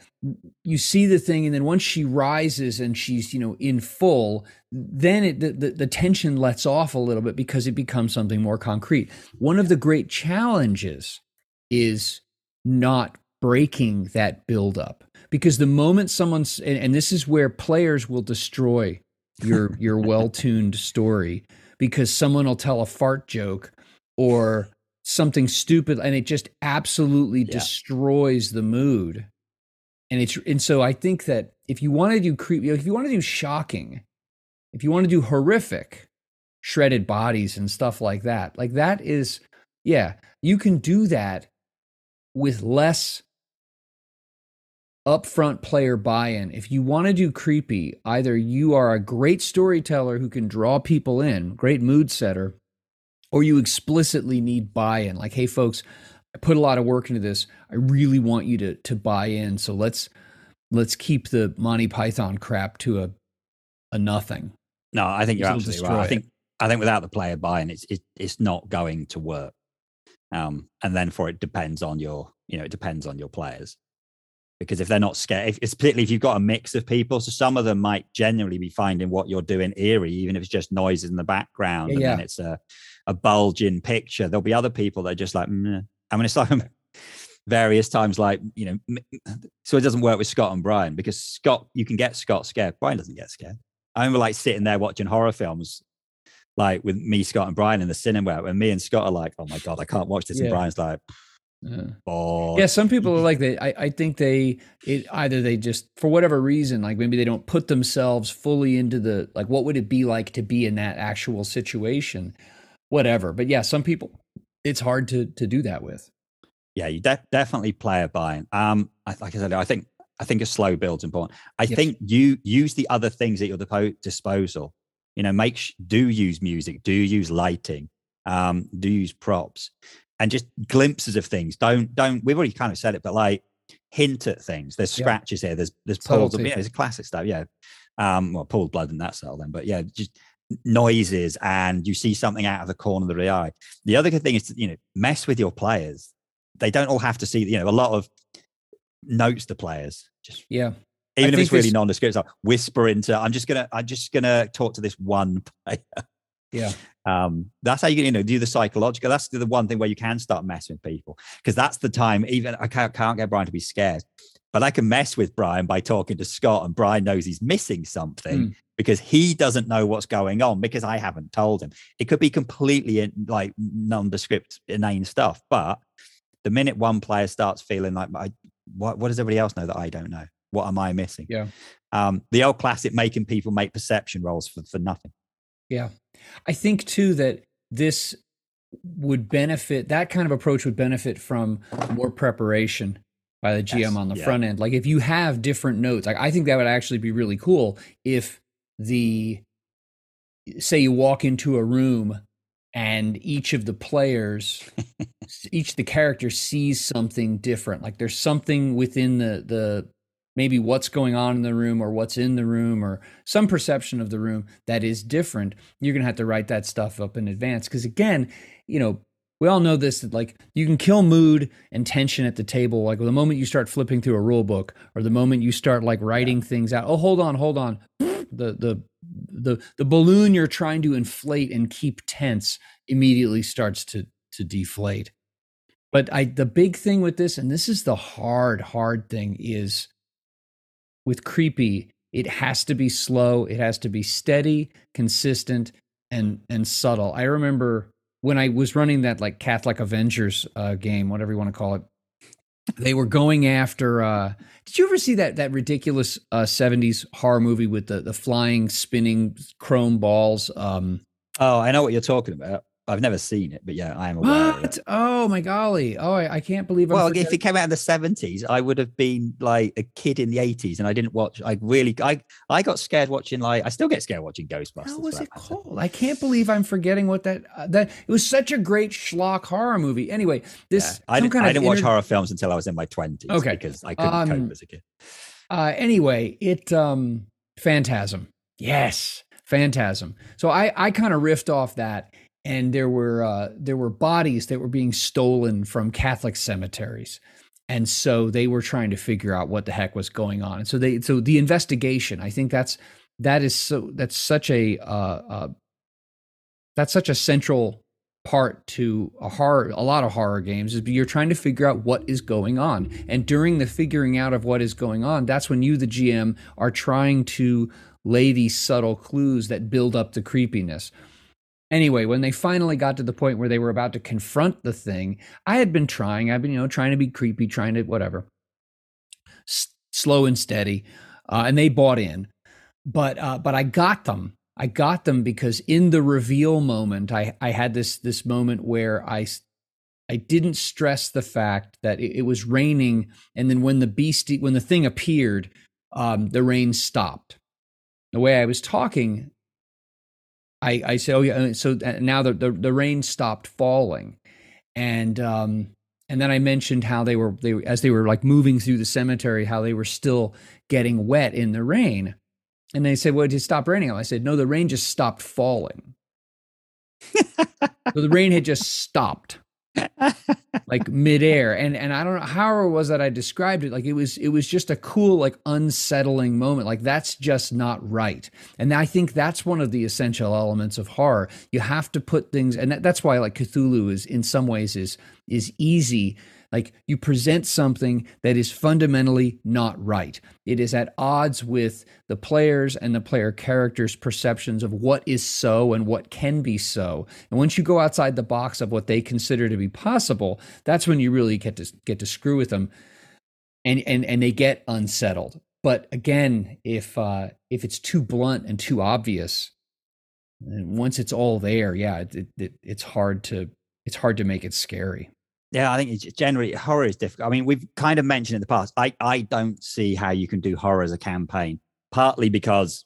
you see the thing and then once she rises and she's you know in full then it the, the, the tension lets off a little bit because it becomes something more concrete one of the great challenges is not breaking that buildup because the moment someone's and, and this is where players will destroy your your well-tuned story because someone will tell a fart joke or something stupid and it just absolutely Yeah. destroys the mood and it's and so i think that if you want to do creepy if you want to do shocking if you want to do horrific shredded bodies and stuff like that like that is yeah you can do that with less upfront player buy-in. If you want to do creepy either you are a great storyteller who can draw people in great mood setter or you explicitly need buy-in. Like hey folks i put a lot of work into this. I really want you to to buy in. So let's let's keep the monty python crap to a a nothing. No, I think you're It'll absolutely right. I think I think without the player buy-in, it's it, it's not going to work. Um, and then for it depends on your, you know, it depends on your players. Because if they're not scared, if, it's particularly if you've got a mix of people, so some of them might genuinely be finding what you're doing eerie, even if it's just noises in the background, Yeah, and it's a a bulging picture. There'll be other people that are just like. I mean, it's like various times, like you know, so it doesn't work with Scott and Brian because Scott, you can get Scott scared. Brian doesn't get scared. I remember like sitting there watching horror films, like with me, Scott, and Brian in the cinema, and me and Scott are like, "Oh my god, I can't watch this," Yeah. and Brian's like, Yeah. "Oh, Yeah, some people are like that. I, I think they it either they just for whatever reason, like maybe they don't put themselves fully into the like what would it be like to be in that actual situation, whatever. But yeah, some people it's hard to to do that with. yeah, you de- definitely play a buy-in." Um, I, like I said, I think I think a slow build's important. I Yes. think you use the other things at your disposal. You know, make sh- do use music, do use lighting, um, do use props, and just glimpses of things. Don't don't. We've already kind of said it, but like hint at things. There's Yeah. scratches here. There's there's pools. Of, yeah, it's classic stuff. Yeah. Um, well, pooled blood in that cell then, but yeah, just noises and you see something out of the corner of the eye. The other good thing is to you know mess with your players. They don't all have to see. You know, a lot of notes to players. Just Yeah. Even if it's really nondescript, like whisper into. I'm just gonna. I'm just gonna talk to this one player. Yeah. Um, that's how you you know do the psychological. That's the one thing where you can start messing with people because that's the time. Even I can't, can't get Brian to be scared, but I can mess with Brian by talking to Scott, and Brian knows he's missing something Mm. because he doesn't know what's going on because I haven't told him. It could be completely in, like nondescript, inane stuff, but the minute one player starts feeling like, I, what, what does everybody else know that I don't know? What am I missing? Yeah. Um, the old classic making people make perception rolls for, for nothing. Yeah. I think too that this would benefit that kind of approach would benefit from more preparation by the GM Yes, on the yeah. front end. Like if you have different notes, like I think that would actually be really cool if the say you walk into a room and each of the players each of the character sees something different. Like there's something within the the maybe what's going on in the room or what's in the room or some perception of the room that is different. You're gonna have to write that stuff up in advance because again, you know. We all know this that like you can kill mood and tension at the table. Like the moment you start flipping through a rule book, or the moment you start like writing things out. Oh, hold on, hold on. The the the the balloon you're trying to inflate and keep tense immediately starts to to deflate. But I the big thing with this, and this is the hard, hard thing, is with creepy, it has to be slow, it has to be steady, consistent, and and subtle. I remember when I was running that like Catholic Avengers uh, game, whatever you want to call it. They were going after. Uh, did you ever see that that ridiculous uh, '70s horror movie with the the flying, spinning chrome balls? Um, Oh, I know what you're talking about. I've never seen it, but yeah, I am aware. Of what? it. Oh my golly! Oh, I, I can't believe. I'm Well, forgetting- if it came out in the 70s, I would have been like a kid in the 80s, and I didn't watch. I really, I, I got scared watching. Like, I still get scared watching Ghostbusters. How was it matter. called? I can't believe I'm forgetting what that uh, that it was such a great schlock horror movie. Anyway, this Yeah. I didn't, I didn't watch horror films until I was in my 20s. Okay. because I couldn't Um, cope as a kid. Uh, anyway, it um Phantasm. Yes, Phantasm. So I I kind of riffed off that and there were uh there were bodies that were being stolen from Catholic cemeteries. And so they were trying to figure out what the heck was going on. And so they so the investigation, I think that's that is so that's such a uh, uh that's such a central part to a horror a lot of horror games is you're trying to figure out what is going on and during the figuring out of what is going on that's when you the gm are trying to lay these subtle clues that build up the creepiness anyway when they finally got to the point where they were about to confront the thing i had been trying. I've been you know trying to be creepy trying to whatever. S- slow and steady uh, and they bought in. But uh, but i got them. I got them because in the reveal moment, I, I had this this moment where I I didn't stress the fact that it, it was raining, and then when the beastie when the thing appeared, um, the rain stopped. The way I was talking, I, I said, oh yeah. So now the, the, the rain stopped falling, and um, and then I mentioned how they were they as they were like moving through the cemetery, how they were still getting wet in the rain, and they said, "Well, did it stop raining?" I said, "No, the rain just stopped falling." so the rain had just stopped like midair. And and i don't know how it was that i described it like it was it was just a cool like unsettling moment. Like that's just not right. And i think that's one of the essential elements of horror. You have to put things and that, that's why like cthulhu is in some ways is is easy like you present something that is fundamentally not right. It is at odds with the players and the player characters' perceptions of what is so and what can be so. And once you go outside the box of what they consider to be possible, that's when you really get to get to screw with them and and and they get unsettled. But again, if uh if it's too blunt and too obvious, and once it's all there, yeah, it, it, it's hard to it's hard to make it scary. Yeah, I think it's generally horror is difficult. I mean, we've kind of mentioned in the past. I I don't see how you can do horror as a campaign. Partly because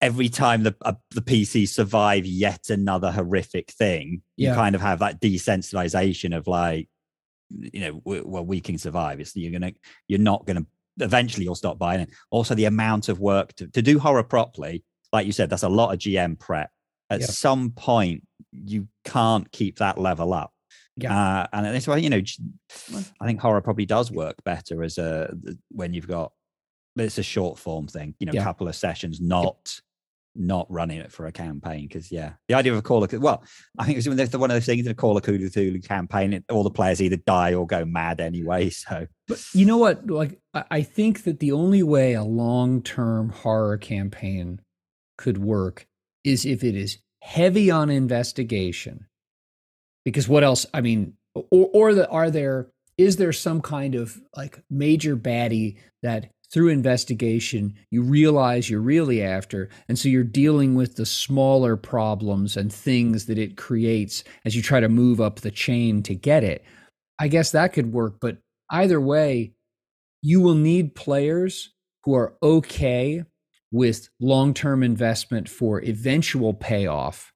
every time the uh, the PC survive yet another horrific thing, you kind of have that desensitization of like, you know, well, we can survive. It's you're gonna, you're not gonna. Eventually, you'll stop buying it. Also, the amount of work to to do horror properly, like you said, that's a lot of GM prep. At yeah. some point, you can't keep that level up yeah. Uh, and that's why, you know, I think horror probably does work better as a, when you've got, it's a short form thing, you know, a yeah. couple of sessions, not, not running it for a campaign. Cause yeah, the idea of a Call of, well, I think it's one of those things in a Call of Cthulhu campaign, all the players either die or go mad anyway. So, but you know what? Like, I think that the only way a long term horror campaign could work is if it is heavy on investigation because what else i mean or or the, are there is there some kind of like major baddie that through investigation you realize you're really after and so you're dealing with the smaller problems and things that it creates as you try to move up the chain to get it? I guess that could work but either way you will need players who are okay with long-term investment for eventual payoff.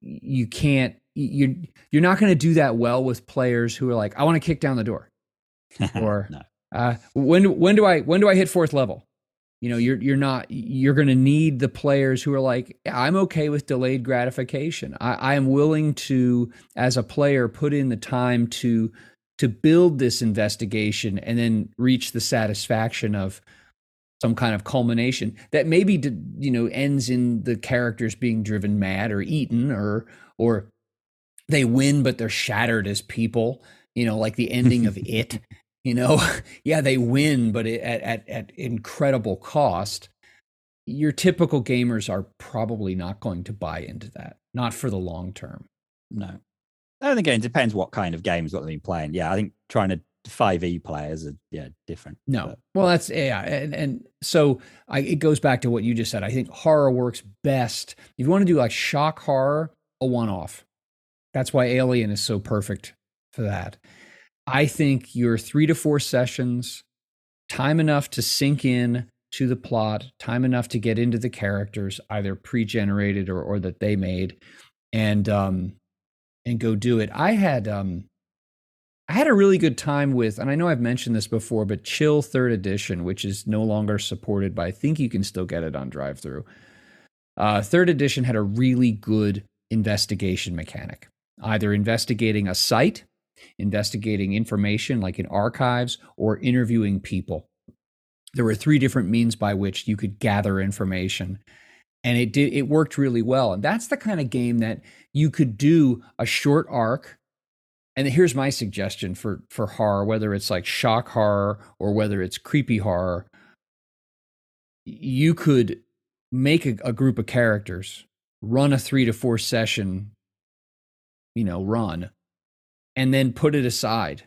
You can't you're you're not going to do that well with players who are like, I want to kick down the door, or no. uh, when when do I when do I hit fourth level? You know, you're you're not you're going to need the players who are like, I'm okay with delayed gratification. I, I am willing to, as a player, put in the time to to build this investigation and then reach the satisfaction of some kind of culmination that maybe you know ends in the characters being driven mad or eaten or or they win, but they're shattered as people. You know, like the ending of it. You know, yeah, they win, but it, at, at at incredible cost. Your typical gamers are probably not going to buy into that, not for the long term. No, and again, it depends what kind of games what they've been playing. Yeah, I think trying to five E players are yeah different. No, but. well that's yeah, and and so I, it goes back to what you just said. I think horror works best if you want to do like shock horror, a one off. That's why Alien is so perfect for that. I think your three to four sessions, time enough to sink in to the plot, time enough to get into the characters, either pre-generated or, or that they made, and um, and go do it. I had um, I had a really good time with, and I know I've mentioned this before, but Chill Third Edition, which is no longer supported, but I think you can still get it on DriveThru. Uh, third edition had a really good investigation mechanic either investigating a site, investigating information like in archives, or interviewing people. There were three different means by which you could gather information. And it did it worked really well. And that's the kind of game that you could do a short arc. And here's my suggestion for for horror, whether it's like shock horror or whether it's creepy horror. You could make a, a group of characters, run a three to four session you know, run and then put it aside.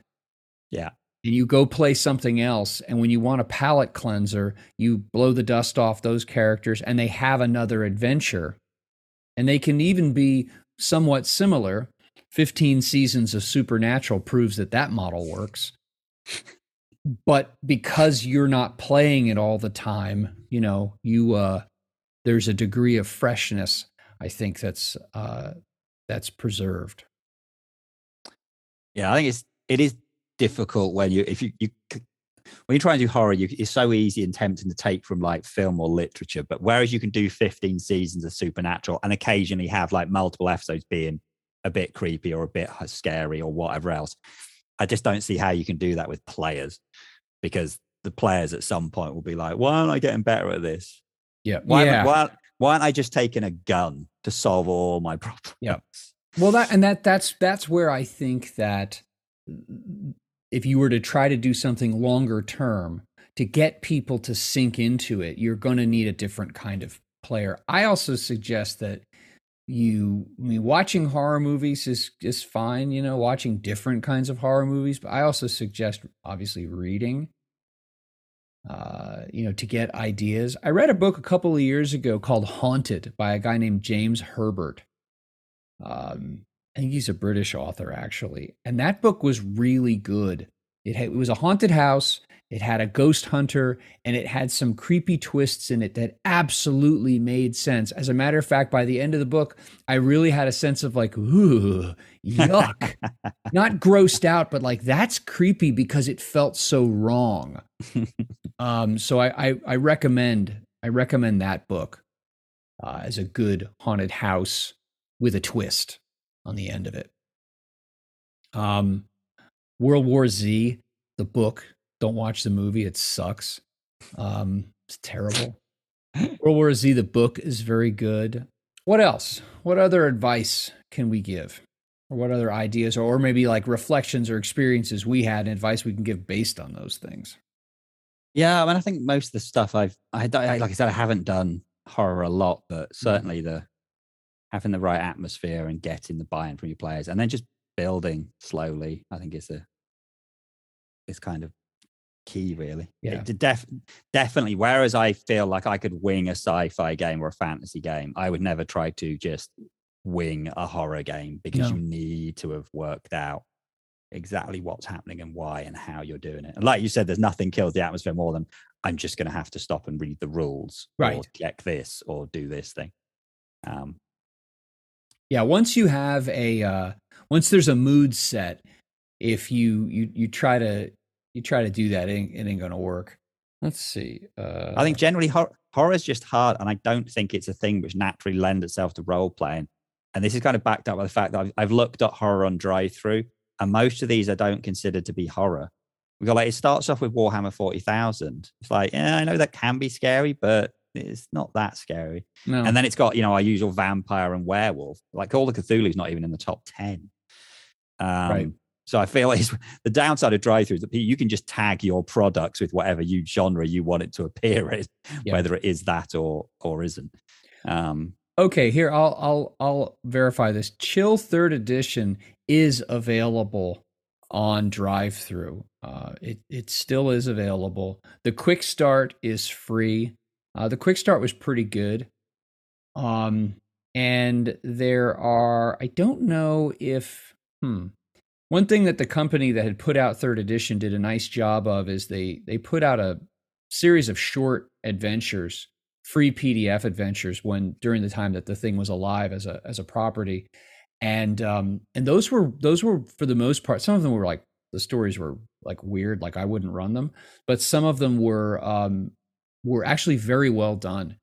Yeah. And you go play something else. And when you want a palate cleanser, you blow the dust off those characters and they have another adventure. And they can even be somewhat similar. 15 seasons of Supernatural proves that that model works. but because you're not playing it all the time, you know, you, uh, there's a degree of freshness. I think that's uh, that's preserved. Yeah, I think it's it is difficult when you if you you when you try and do horror, you, it's so easy and tempting to take from like film or literature. But whereas you can do 15 seasons of Supernatural and occasionally have like multiple episodes being a bit creepy or a bit uh, scary or whatever else, I just don't see how you can do that with players because the players at some point will be like, why aren't I getting better at this? Yeah. Why, yeah. why, why aren't I just taking a gun to solve all my problems? Yeah. Well, that and that that's that's where I think that mm, if you were to try to do something longer term to get people to sink into it, you're going to need a different kind of player. I also suggest that you I mean watching horror movies is is fine, you know, watching different kinds of horror movies, but I also suggest obviously reading uh, you know, to get ideas. I read a book a couple of years ago called Haunted by a guy named James Herbert. Um, I think he's a British author, actually. And that book was really good. It, it was a haunted house, it had a ghost hunter, and it had some creepy twists in it that absolutely made sense. As a matter of fact, by the end of the book, I really had a sense of like, ooh, yuck. Not grossed out, but like, that's creepy because it felt so wrong. um, so I, I, I recommend I recommend that book uh, as a good haunted house with a twist on the end of it. Um, World War Z, the book. Don't watch the movie; it sucks. Um, it's terrible. World War Z, the book is very good. What else? What other advice can we give? Or what other ideas, or, maybe like reflections or experiences we had and advice we can give based on those things? Yeah, I mean, I think most of the stuff I've, I, I like I said, I haven't done horror a lot, but Mm-hmm. certainly the having the right atmosphere and getting the buy-in from your players, and then just building slowly, I think is a is kind of key, really. Yeah. It def, definitely. Whereas I feel like I could wing a sci-fi game or a fantasy game, I would never try to just wing a horror game because No. you need to have worked out exactly what's happening and why and how you're doing it. And like you said, there's nothing kills the atmosphere more than I'm just going to have to stop and read the rules, or Right. check this, or do this thing. Um, Yeah, once you have a uh once there's a mood set, if you you you try to you try to do that, it ain't, it ain't gonna work. Let's see. Uh I think generally hor- horror is just hard, and I don't think it's a thing which naturally lends itself to role playing. And this is kind of backed up by the fact that I've, I've looked at horror on DriveThru, and most of these I don't consider to be horror. We got like it starts off with Warhammer Forty Thousand. It's like, yeah, I know that can be scary, but it's not that scary. no. And then it's got, you know, our usual vampire and werewolf. Like Call of Cthulhu's not even in the top 10. Um, Right. So I feel it's the downside of drive throughs that you can just tag your products with whatever you genre you want it to appear in, Yeah. whether it is that or or isn't. Um, Okay, here I'll I'll I'll verify this. Chill Third Edition is available on DriveThru. Uh, it it still is available. The quick start is free. Uh, the quick start was pretty good. Um, and there are I don't know if hmm. One thing that the company that had put out third edition did a nice job of is they they put out a series of short adventures free PDF adventures when during the time that the thing was alive as a as a property, and um and those were those were for the most part some of them were like the stories were like weird like I wouldn't run them, but some of them were um were actually very well done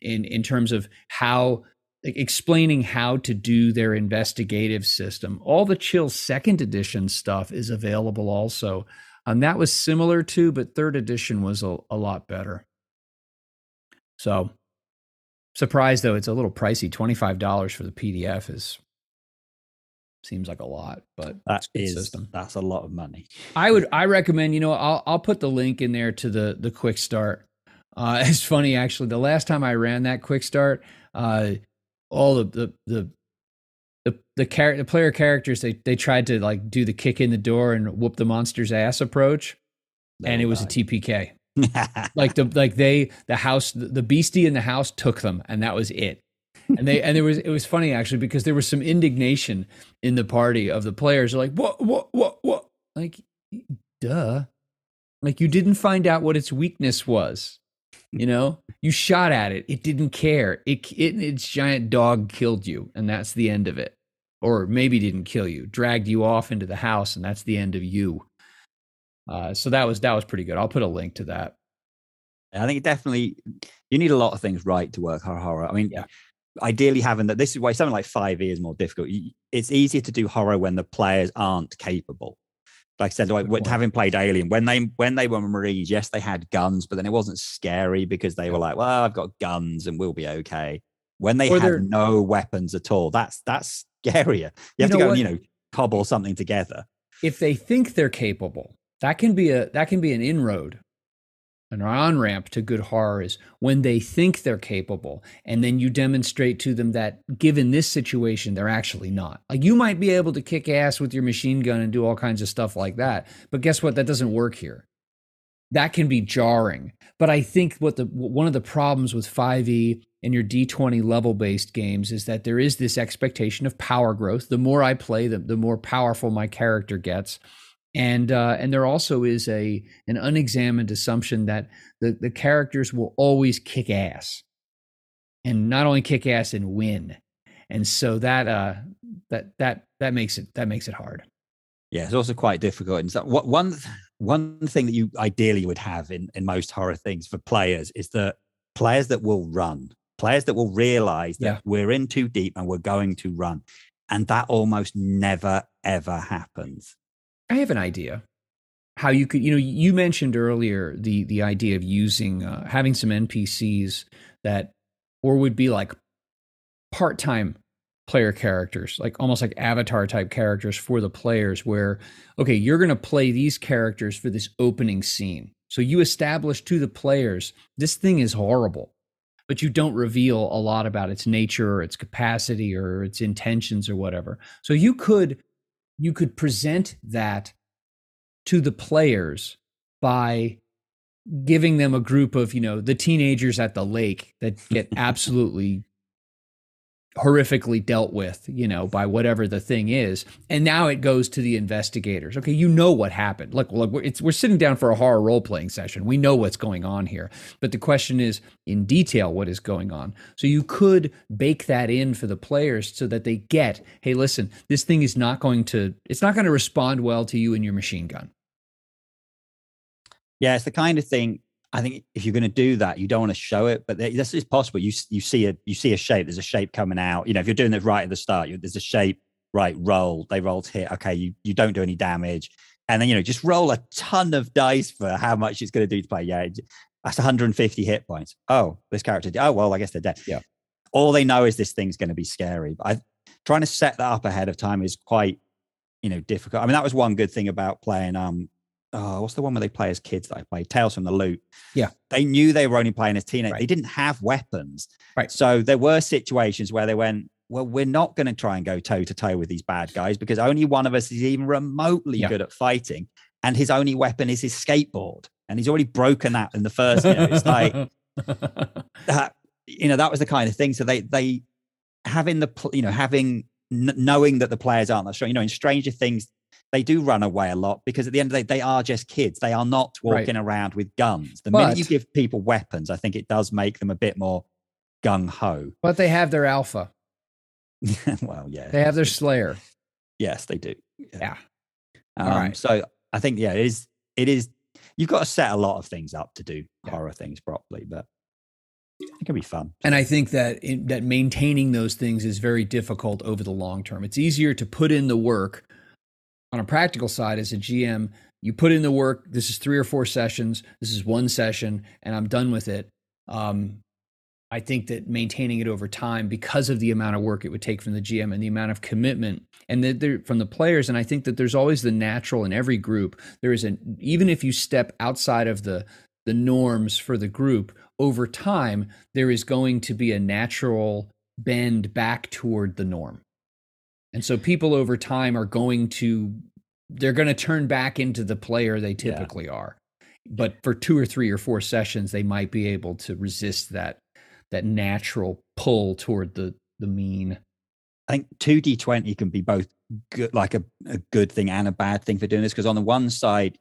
in in terms of how explaining how to do their investigative system. All the Chill second edition stuff is available also. Um, that was similar to, but third edition was a, a lot better. So surprised though, it's a little pricey. $25 for the PDF is seems like a lot, but that is system. that's a lot of money. I would I recommend, you know, I'll I'll put the link in there to the the quick start. Uh it's funny actually. The last time I ran that quick start, uh all the the the the the, char- the player characters they they tried to like do the kick in the door and whoop the monster's ass approach and it was a TPK. Like the like they the house the, the beastie in the house took them and that was it. And they and there was it was funny actually because there was some indignation in the party of the players They're like what what what what like duh like you didn't find out what its weakness was you know, you shot at it. It didn't care. It, it its giant dog killed you, and that's the end of it. Or maybe didn't kill you, dragged you off into the house, and that's the end of you. Uh, so that was that was pretty good. I'll put a link to that. I think it definitely you need a lot of things right to work horror. I mean, Yeah. ideally having that. This is why something like Five E is more difficult. It's easier to do horror when the players aren't capable. Like I said, like Good when- point. having played Alien, when they when they were Marines, yes, they had guns, but then it wasn't scary because they were like, "Well, I've got guns and we'll be okay." When they Or had no weapons at all, that's that's scarier. You You have to go and you know cobble something together. if they think they're capable, that can be a that can be an inroad, an on ramp to good horror is when they think they're capable, and then you demonstrate to them that given this situation, they're actually not. Like you might be able to kick ass with your machine gun and do all kinds of stuff like that, but guess what? That doesn't work here. That can be jarring. But I think what the one of the problems with 5e and your D20 level based games is that there is this expectation of power growth. The more I play, them the more powerful my character gets. And uh, and there also is a an unexamined assumption that the, the characters will always kick ass. And not only kick ass and win. And so that uh that that that makes it that makes it hard. Yeah, it's also quite difficult. And so what one one thing that you ideally would have in in most horror things for players is that players that will run, players that will realize that Yeah. we're in too deep and we're going to run, and that almost never ever happens. I have an idea how you could, you know, you mentioned earlier the the idea of using uh, having some NPCs that or would be like part time player characters, like almost like avatar type characters for the players. Where okay, you're going to play these characters for this opening scene, so you establish to the players this thing is horrible. But you don't reveal a lot about its nature or its capacity or its intentions or whatever. So you could you could present that to the players by giving them a group of you know the teenagers at the lake that get absolutely horrifically dealt with you know by whatever the thing is. And now it goes to the investigators. Okay you know what happened. Look look we're, we're sitting down for a horror role playing session. We know what's going on here. But the question is in detail what is going on? So you could bake that in for the players so that they get hey listen this thing is not going to it's not going to respond well to you and your machine gun. Yeah, it's the kind of thing. I think if you're going to do that, you don't want to show it, but this is possible. You you see a you see a shape. There's a shape coming out. You know, if you're doing it right at the start, there's a shape. Right, roll. They rolled hit. Okay, you you don't do any damage, and then you know just roll a ton of dice for how much it's going to do to play. Yeah, that's 150 hit points. Oh, this character. Oh well, I guess they're dead. Yeah. All they know is this thing's going to be scary. But I trying to set that up ahead of time is quite you know difficult. I mean, that was one good thing about playing um oh, what's the one where they play as kids that I played? Tales from the Loop. Yeah. They knew they were only playing as teenagers. Right. They didn't have weapons. Right. So there were situations where they went, well, we're not going to try and go toe to toe with these bad guys because only one of us is even remotely Yeah. good at fighting. And his only weapon is his skateboard. And he's already broken that in the first. Know, it's like, that you know that was the kind of thing so they they having the you know having knowing that the players aren't that strong you know in stranger things they do run away a lot because at the end of the day they are just kids. They are not Right. walking around with guns. The minute you give people weapons i think it does make them a bit more gung-ho. But they have their alpha. Well yeah they have their slayer. Yes they do. Yeah. Um, All right. so i think yeah it is it is you've got to set a lot of things up to do Yeah. horror things properly but it can be fun. And I think that in, that maintaining those things is very difficult over the long term. It's easier to put in the work on a practical side as a GM. You put in the work. This is three or four sessions. This is one session, and I'm done with it. Um, I think that maintaining it over time, because of the amount of work it would take from the GM and the amount of commitment, and there, from the players, and I think that there's always the natural in every group. There is an even if you step outside of the the norms for the group over time, there is going to be a natural bend back toward the norm. And so people over time are going to they're going to turn back into the player they typically are. But for two or three or four sessions they might be able to resist that that natural pull toward the the mean. I think 2D20 can be both good, like a, a good thing and a bad thing for doing this. Because on the one side,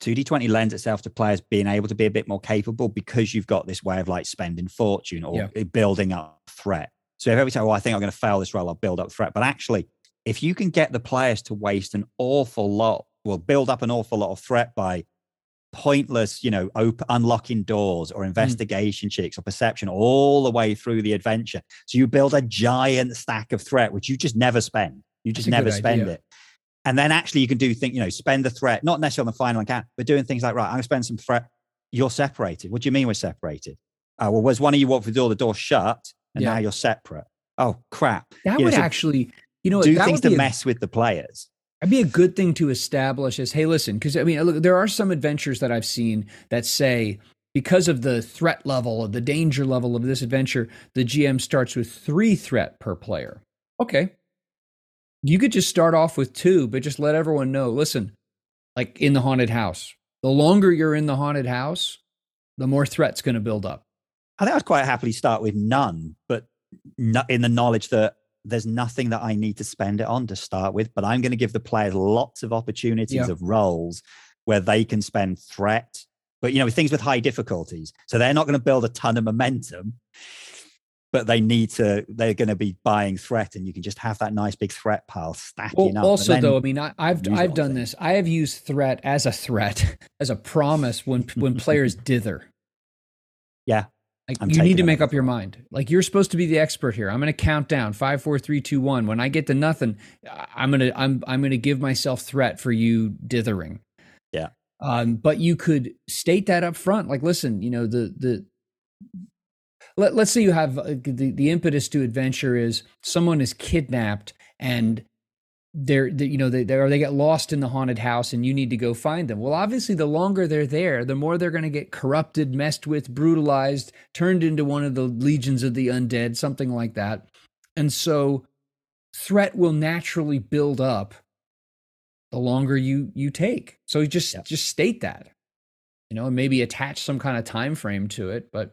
2d20 lends itself to players being able to be a bit more capable because you've got this way of like spending fortune or Yeah. building up threat. So if every time, oh, I think I'm going to fail this role, I'll build up threat. But actually, if you can get the players to waste an awful lot, well, build up an awful lot of threat by pointless, you know, op- unlocking doors Hmm. or investigation checks or perception all the way through the adventure. So you build a giant stack of threat, which you just never spend. You just never spend idea. it. And then actually you can do things, you know, spend the threat, not necessarily on the final encounter, but doing things like, right, I'm going to spend some threat. You're separated. What do you mean we're separated? Oh, well, was one of you walked through the door, the door shut, and Yeah. now you're separate. Oh, crap. That You know, would so actually, you know, do that things would be to a mess with the players. That'd be a good thing to establish as, hey, listen, because I mean, look, there are some adventures that I've seen that say because of the threat level of the danger level of this adventure, the GM starts with three threat per player. Okay. You could just start off with two, but just let everyone know, listen, like in the haunted house, the longer you're in the haunted house, the more threat's going to build up. I think I'd quite happily start with none, but no, in the knowledge that there's nothing that I need to spend it on to start with. But I'm going to give the players lots of opportunities of roles where they can spend threat, but you know, things with high difficulties. So they're not going to build a ton of momentum, but they need to. They're going to be buying threat, and you can just have that nice big threat pile stacking Well, up. also then- though, I mean, I, I've I've done things. this. I have used threat as a threat, as a promise when when players dither. Yeah, Like I'm you need to make up your mind. Like you're supposed to be the expert here. I'm going to count down five, four, three, two, one. When I get to nothing, I'm gonna I'm I'm gonna give myself threat for you dithering. Yeah. Um, but you could state that up front. Like, listen, you know the the. Let, let's say you have uh, the, the impetus to adventure is someone is kidnapped and they're, they, you know they, they or they get lost in the haunted house and you need to go find them. Well obviously the longer they're there the more they're going to get corrupted messed with brutalized turned into one of the legions of the undead something like that. And so threat will naturally build up the longer you you take. So you just Yep. just state that you know and maybe attach some kind of time frame to it but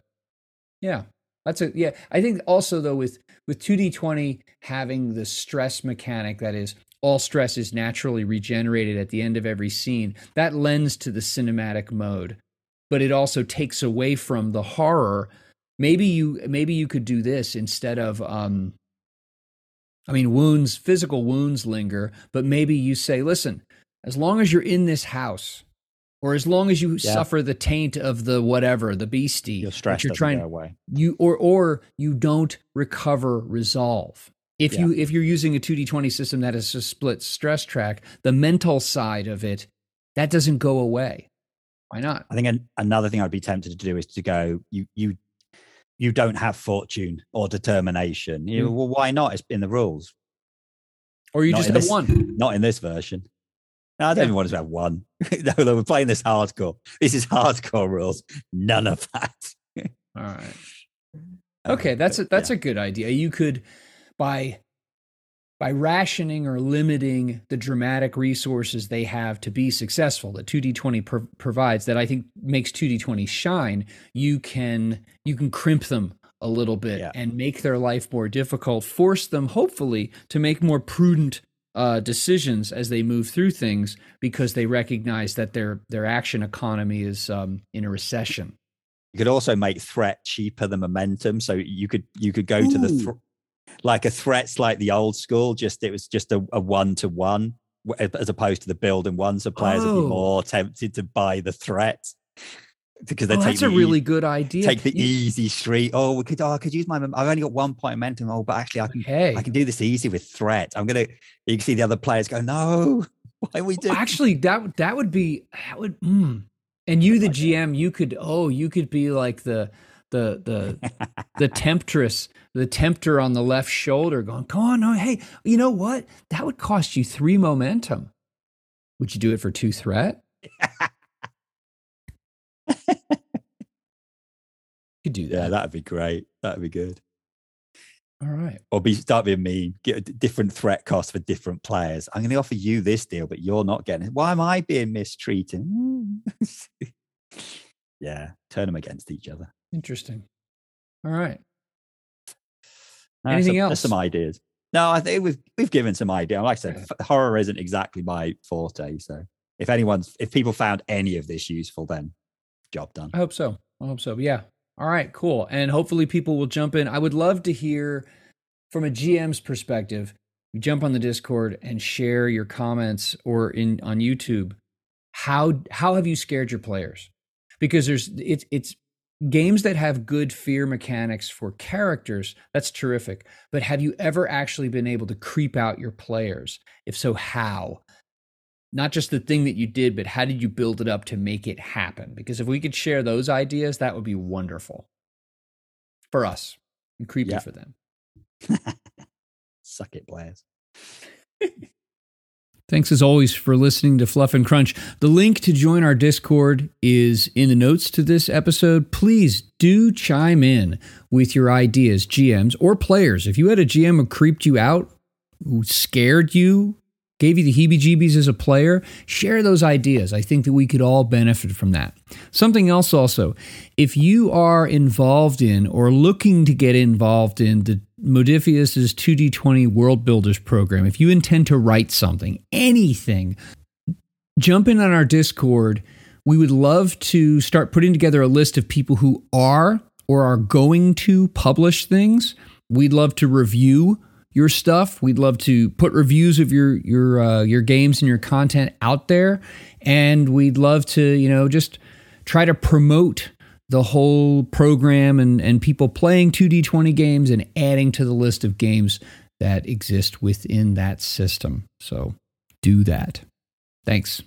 yeah that's a yeah. I think also though with with 2d20 having the stress mechanic that is all stress is naturally regenerated at the end of every scene that lends to the cinematic mode but it also takes away from the horror maybe you maybe you could do this instead of um i mean wounds physical wounds linger but maybe you say listen as long as you're in this house or as long as you Yeah. suffer the taint of the whatever the beastie your that you're trying away. you or or you don't recover resolve if you if you're using a 2d20 system that is a split stress track the mental side of it that doesn't go away why not I think an, another thing I'd be tempted to do is to go, you you you don't have fortune or determination. You Mm. well, why not? It's in the rules. or you Not just have this- one Not in this version. No, I don't Yeah. even want to have one. no, no, we're playing this hardcore. This is hardcore rules. None of that. all right Uh, okay that's a that's yeah. a good idea you could by by rationing or limiting the dramatic resources they have to be successful that 2d20 pro- provides that i think makes 2d20 shine you can you can crimp them a little bit Yeah. and make their life more difficult force them hopefully to make more prudent uh, decisions as they move through things because they recognize that their their action economy is um, in a recession You could also make threat cheaper than momentum. So you could you could go to the Ooh. Like a threat's like the old school. Just it was just a, a one to one as opposed to the build and one. So players would Oh. be more tempted to buy the threat because they oh, take that's a ea- really good idea take the You- easy street. Oh, we could. Oh, I could use my. I've only got one point of momentum. Oh, but actually, I can. hey I can do this easy with threat. I'm gonna. You can see the other players go. No, why are we doing? Actually, that that would be that would. Mm. And you, the GM, you could oh, you could be like the the the the temptress, the tempter on the left shoulder, going, "Come on, no, hey, you know what? That would cost you three momentum. Would you do it for two threat? You could do yeah, that. that'd be great. That'd be good. All right. Or be start being mean. Get a different threat cost for different players. I'm going to offer you this deal, but you're not getting it. Why am I being mistreated? yeah, turn them against each other. Interesting. All right. Anything some, else? Some ideas. No, I think we've we've given some idea. Like I said, Yeah. horror isn't exactly my forte, so if anyone's if people found any of this useful, then job done. I hope so. I hope so. Yeah. All right, cool. And hopefully people will jump in. I would love to hear from a GM's perspective. You jump on the Discord and share your comments or in on YouTube. How how have you scared your players? Because there's it's it's games that have good fear mechanics for characters, that's terrific. But have you ever actually been able to creep out your players? If so, how? Not just the thing that you did, but how did you build it up to make it happen? Because if we could share those ideas, that would be wonderful for us and creepy Yeah. for them. Suck it, players. Thanks as always for listening to Fluff and Crunch. The link to join our Discord is in the notes to this episode. Please do chime in with your ideas, GMs or players. If you had a GM who creeped you out, who scared you, gave you the heebie jeebies as a player, share those ideas. I think that we could all benefit from that. Something else also, if you are involved in or looking to get involved in the Modiphius's 2D20 World Builders program, if you intend to write something, anything, jump in on our Discord. We would love to start putting together a list of people who are or are going to publish things. We'd love to review your stuff. We'd love to put reviews of your your uh, your games and your content out there, and we'd love to you know just try to promote the whole program and and people playing 2D20 games and adding to the list of games that exist within that system. So do that. Thanks.